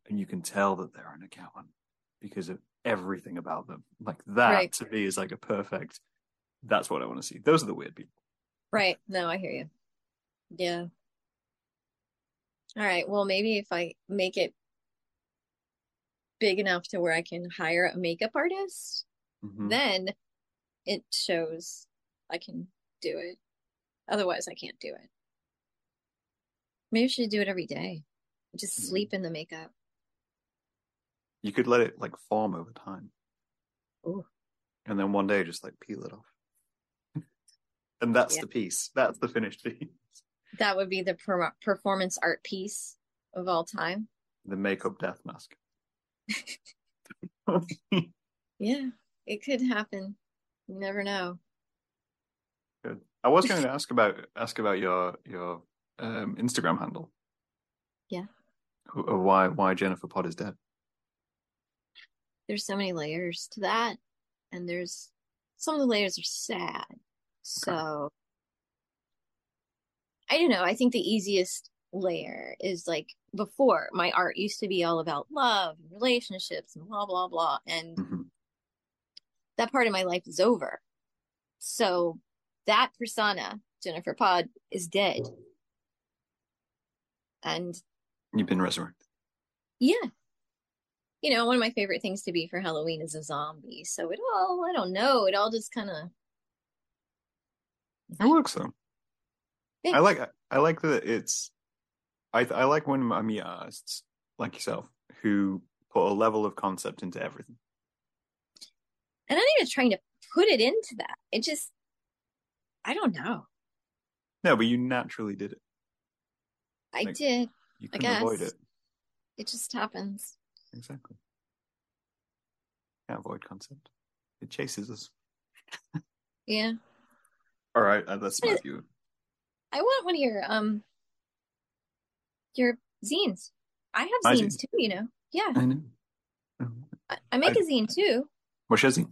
and you can tell that they're an accountant because of everything about them. Like that Right. to me is like a perfect. That's what I want to see. Those are the weird people. Right. No, I hear you. Yeah. All right. Well, maybe if I make it big enough to where I can hire a makeup artist, Mhm. then it shows I can do it. Otherwise, I can't do it. Maybe I should do it every day. Just Mhm. sleep in the makeup. You could let it like form over time. Ooh. And then one day just like peel it off. And that's Yeah. the piece. That's the finished piece. That would be the per performance art piece of all time. The makeup death mask. Yeah, it could happen. You never know. Good. I was going to ask about ask about your your um, Instagram handle. Yeah. Uh, Why why Jennifer Pod is dead? there's so many layers to that, and there's some of the layers are sad. So I don't know. I think the easiest layer is like before my art used to be all about love and relationships and blah blah blah and hmm that part of my life is over so that persona jennifer pod is dead and You've been resurrected. yeah you know one of my favorite things to be for halloween is a zombie so it all i don't know it all just kind of It works though. Yeah. I like I like that it's I I like when I meet artists like yourself who put a level of concept into everything. and i'm not even trying to put it into that it just i don't know No, but you naturally did it. i Like- did You I couldn't avoid it. it just happens Exactly. Can't avoid concept. It chases us. yeah All right, that's my view. I want one of your um your zines. I have My zines too, you know. Yeah, I know. I, I make I- a zine too. What's your zine?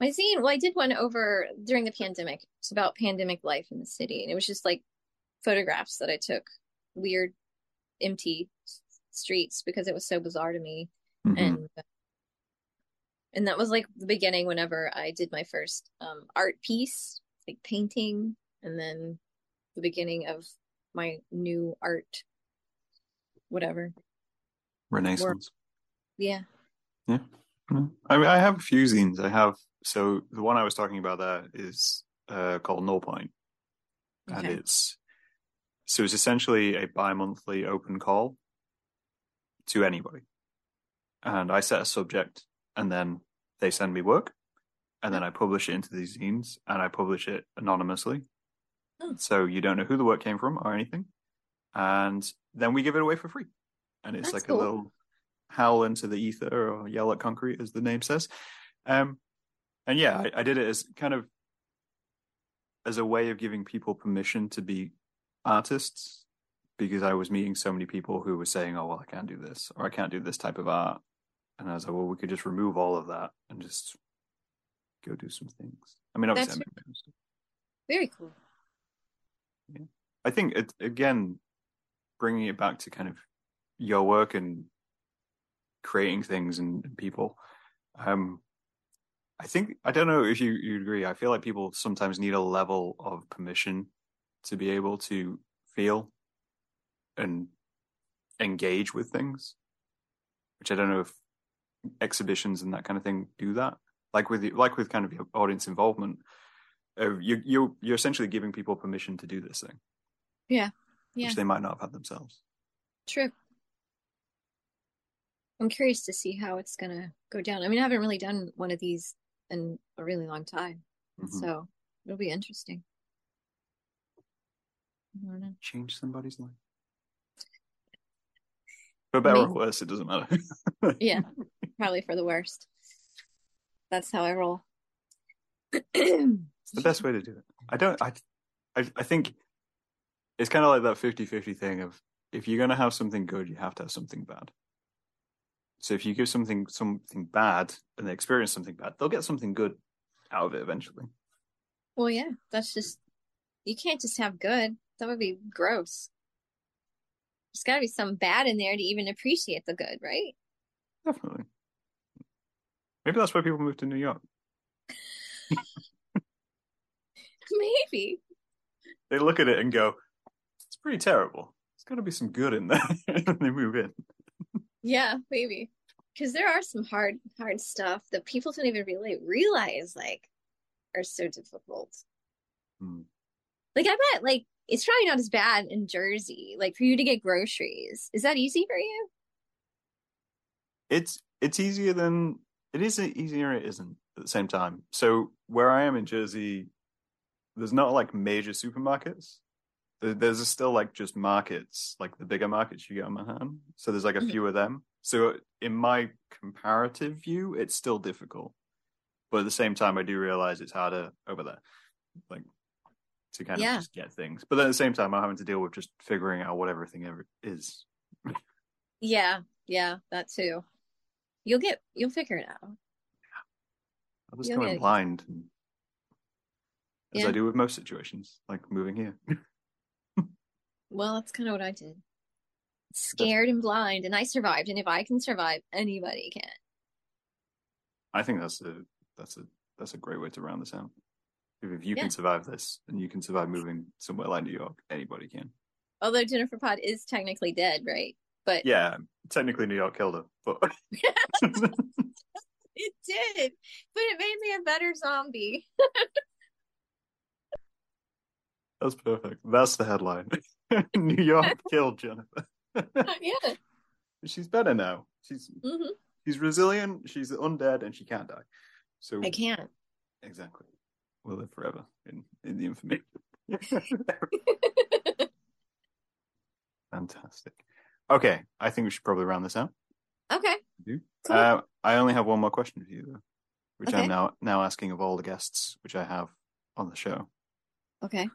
My zine, well, I did one over during the pandemic. It's about pandemic life in the city, and it was just like photographs that I took, weird, empty streets because it was so bizarre to me, Mhm. and and that was like the beginning. Whenever I did my first um art piece, like painting, and then the beginning of my new art, whatever. Renaissance. Yeah. Yeah. I mean, I have a few zines. I have so the one I was talking about that is uh, called Null Point, and Okay. it's so it's essentially a bi-monthly open call to anybody, and I set a subject, and then they send me work, and then I publish it into these zines, and I publish it anonymously, Oh. so you don't know who the work came from or anything, and then we give it away for free, and it's That's like cool. a little howl into the ether or yell at concrete, as the name says. Um, and yeah, I, I did it as kind of as a way of giving people permission to be artists because I was meeting so many people who were saying, "Oh, well, I can't do this or I can't do this type of art," and I was like, "Well, we could just remove all of that and just go do some things." I mean, obviously, That's I, make my own. Very cool. Yeah. I think it again bringing it back to kind of your work and creating things and, and people. Um, I think I don't know if you you agree. I feel like people sometimes need a level of permission to be able to feel and engage with things, which I don't know if exhibitions and that kind of thing do that. Like with like with kind of your audience involvement, uh, you you you're essentially giving people permission to do this thing, Yeah. which they might not have had themselves. True. I'm curious to see how it's gonna go down. I mean, I haven't really done one of these in a really long time, Mhm. so it'll be interesting. I don't know. Change somebody's life. For better or worse, it doesn't matter. Yeah, probably for the worst. That's how I roll. It's the best way to do it. I don't. I. I, I think it's kind of like that 50-50 thing of if you're going to have something good, you have to have something bad. So if you give something something bad and they experience something bad, they'll get something good out of it eventually. Well, yeah, that's just you can't just have good. That would be gross. There's got to be some bad in there to even appreciate the good, right? Definitely. Maybe that's why people move to New York. Maybe. They look at it and go, "It's pretty terrible. There's got to be some good in there." and they move in. Yeah, maybe. Because there are some hard, hard stuff that people don't even really realize, like, are so difficult. Hmm. Like, I bet, like, it's probably not as bad in Jersey. Like, for you to get groceries, is that easy for you? it's it's easier than it is easier it isn't at the same time. So where i am in jersey there's not like major supermarkets. There's still like just markets like the bigger markets you get in manhattan. So there's like a Mhm. few of them. So in my comparative view it's still difficult. But at the same time i do realize it's harder over there like to kind Yeah. of just get things. But then at the same time i'm having to deal with just figuring out what everything ever is. Yeah, yeah, that too. You'll get you'll figure it out. I was You'll going get blind, as I do with most situations, like moving here. Well, that's kind of what I did. Scared and blind, and I survived. And if I can survive, anybody can. I think that's a that's a that's a great way to round this out. If, if you Yeah. can survive this, and you can survive moving somewhere like New York, anybody can. Although Jennifer Pod is technically dead, right? But Yeah, technically New York killed her, but it did. But it made me a better zombie. that's perfect. That's the headline. New York killed Jennifer. yeah. she's better now. She's hmm she's resilient. She's undead, and she can't die. So I can't. exactly, we'll live forever in in the information. Fantastic. Okay, I think we should probably round this out. Okay. Cool. Uh, I only have one more question for you, though, which Okay. I'm now now asking of all the guests which I have on the show. okay.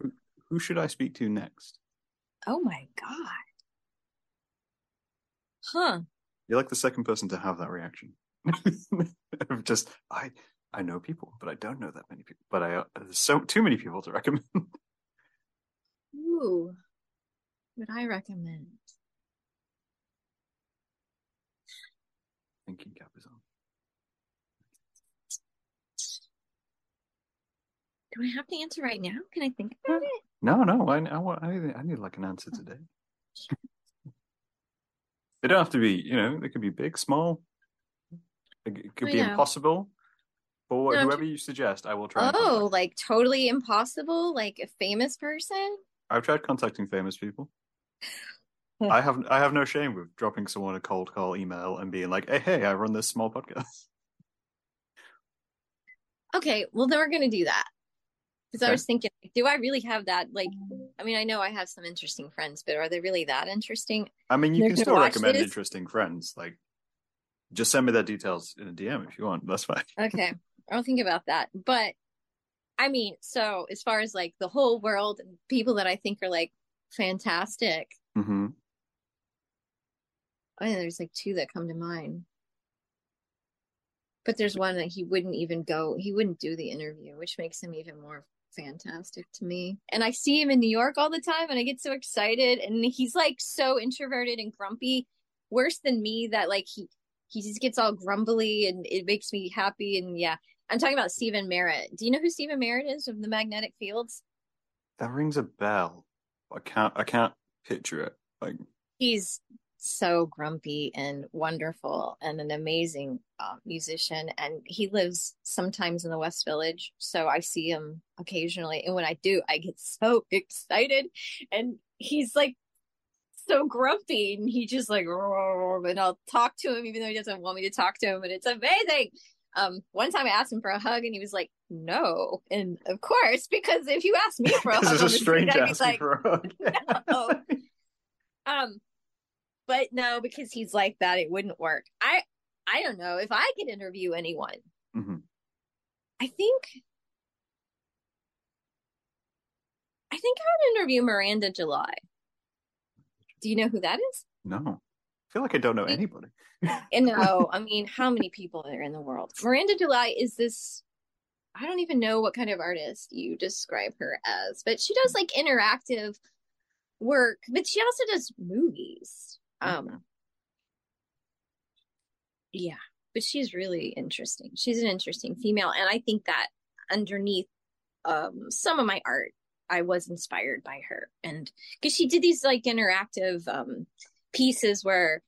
Who should I speak to next? Oh my God. Huh. You're like the second person to have that reaction. just I I know people, but I don't know that many people. But I there's so too many people to recommend. Ooh. Would I recommend? Thinking cap is on. Do I have to answer right now? Can I think about it? No, no, I I want I need, I need like an answer today. they don't have to be, you know, they could be big, small. It could I be know. impossible. But No, whoever you suggest, I will try. Oh, like totally impossible? Like a famous person? I've tried contacting famous people. I have I have no shame with dropping someone a cold call email and being like, "Hey, hey, I run this small podcast." Okay, well then we're gonna do that. Because I was thinking, do I really have that? Like, I mean, I know I have some interesting friends, but are they really that interesting? I mean, you They're can still recommend this? interesting friends. Like, just send me their details in a DM if you want. That's fine. Okay, I'll think about that. But I mean, so as far as like the whole world people that I think are like fantastic, hmm Oh, I think there's like two that come to mind. But there's one that he wouldn't even go, he wouldn't do the interview, which makes him even more fantastic to me. And I see him in New York all the time and I get so excited and he's like so introverted and grumpy, worse than me that like he he just gets all grumbly and it makes me happy and yeah. I'm talking about Stephen Merritt. Do you know who Stephen Merritt is of the magnetic fields? That rings a bell. I can't. I can't picture it. Like, he's so grumpy and wonderful and an amazing uh, musician and he lives sometimes in the west village so i see him occasionally and when i do i get so excited and he's like so grumpy and he just like and i'll talk to him even though he doesn't want me to talk to him and it's amazing um one time i asked him for a hug and he was like no and of course because if you ask me for a hug this is a street, strange I'd asking like, for a hug. no. Um, but no, because he's like that, it wouldn't work. I I don't know if I could interview anyone. Mhm. I think I think I would interview Miranda July. Do you know who that is? No, I feel like I don't know anybody. And no, I mean, how many people are in the world? Miranda July is this. I don't even know what kind of artist you describe her as, but she does like interactive work, but she also does movies. Um, yeah, but she's really interesting. She's an interesting female, and I think that underneath um some of my art, I was inspired by her, and because she did these like interactive um pieces where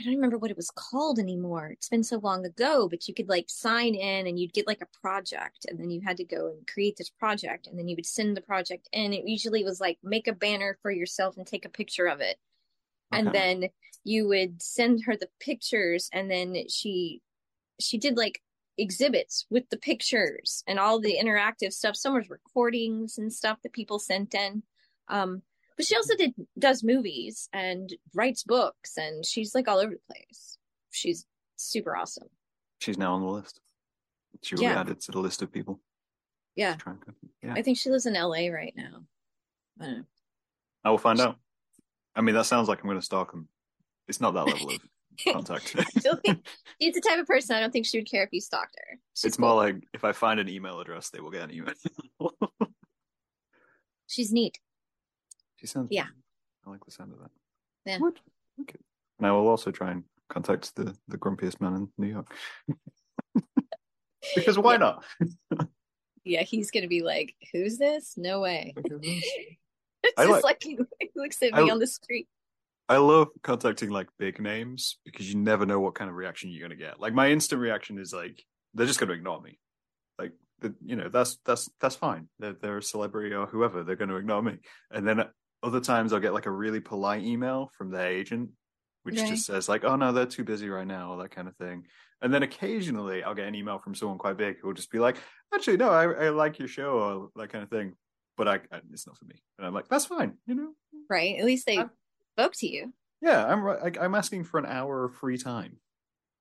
I don't remember what it was called anymore. It's been so long ago, but you could like sign in and you'd get like a project and then you had to go and create this project and then you would send the project in. It usually was like make a banner for yourself and take a picture of it. And Okay. then you would send her the pictures and then she she did like exhibits with the pictures and all the interactive stuff. Some was recordings and stuff that people sent in. Um but she also did does movies and writes books and she's like all over the place. She's super awesome. She's now on the list. She will Yeah. added to the list of people. Yeah. Yeah, I think she lives in LA right now. I don't know. I will find out. I mean, that sounds like I'm going to stalk him. It's not that level of contact. Be- She's the type of person I don't think she would care if you stalked her. She's it's cool. more like if I find an email address, they will get an email. she's neat. she sounds. Yeah. I like the sound of that. Yeah. What? Okay. And I will also try and contact the the grumpiest man in New York. because why Yeah. not? Yeah, he's gonna be like, "Who's this? No way." It's I just like- like, he, he looks at I- me on the street. I love contacting like big names because you never know what kind of reaction you're gonna get. Like my instant reaction is like they're just gonna ignore me. Like the, you know that's that's that's fine. They're they're a celebrity or whoever. They're gonna ignore me. And then other times I'll get like a really polite email from their agent, which Right. just says like, "Oh no, they're too busy right now," or that kind of thing. And then occasionally I'll get an email from someone quite big who will just be like, "Actually, no, I, I like your show," or that kind of thing. But I, I it's not for me. And I'm like, "That's fine," you know. Right? At least they I'm- spoke to you. Yeah, I'm like I'm asking for an hour of free time.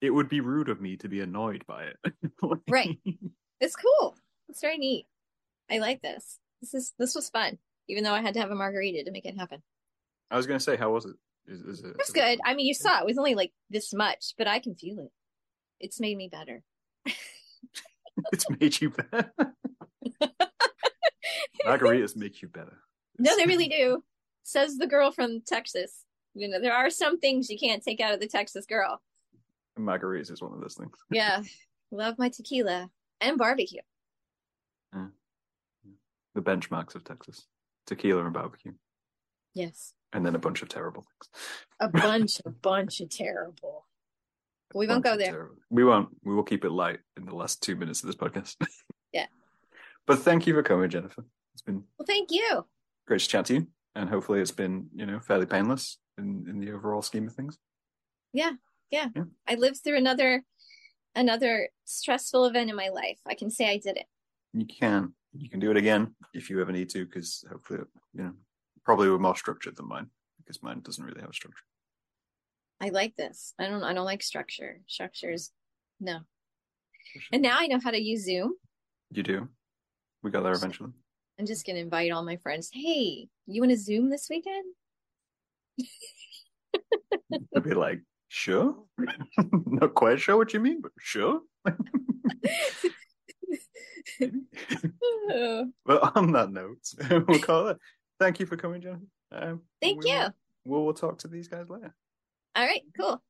It would be rude of me to be annoyed by it. Right. It's cool. It's very neat. I like this. This is this was fun, even though I had to have a margarita to make it happen. I was going to say, how was it? Is, is it? It was good. I mean, you saw it was only like this much, but I can feel it. It's made me better. It's made you better. Margaritas make you better. No, they really do. Says the girl from Texas. You know, there are some things you can't take out of the Texas girl. Margaritas is one of those things. Yeah. Love my tequila and barbecue. Yeah. The benchmarks of Texas: tequila and barbecue, Yes. and then a bunch of terrible things. A bunch, a bunch of terrible. We won't go there. terrible- We won't. We will keep it light in the last two minutes of this podcast. Yeah. But thank you for coming, Jennifer. It's been Well, thank you. great to chat to you, and hopefully, it's been you know fairly painless in in the overall scheme of things. Yeah. Yeah. Yeah. I lived through another another stressful event in my life. I can say I did it. You can. You can do it again if you ever need to, because hopefully, you know, probably we're more structured than mine, because mine doesn't really have a structure. I like this. I don't I don't like structure. Structures no. And now I know how to use Zoom. You do. We got there eventually. I'm just gonna invite all my friends. Hey, you want to Zoom this weekend? They'd be like, sure. Not quite sure what you mean, but sure. But on that note, we'll call it. Thank you for coming, John. Um, Thank we you. We'll, we'll talk to these guys later. all right, cool.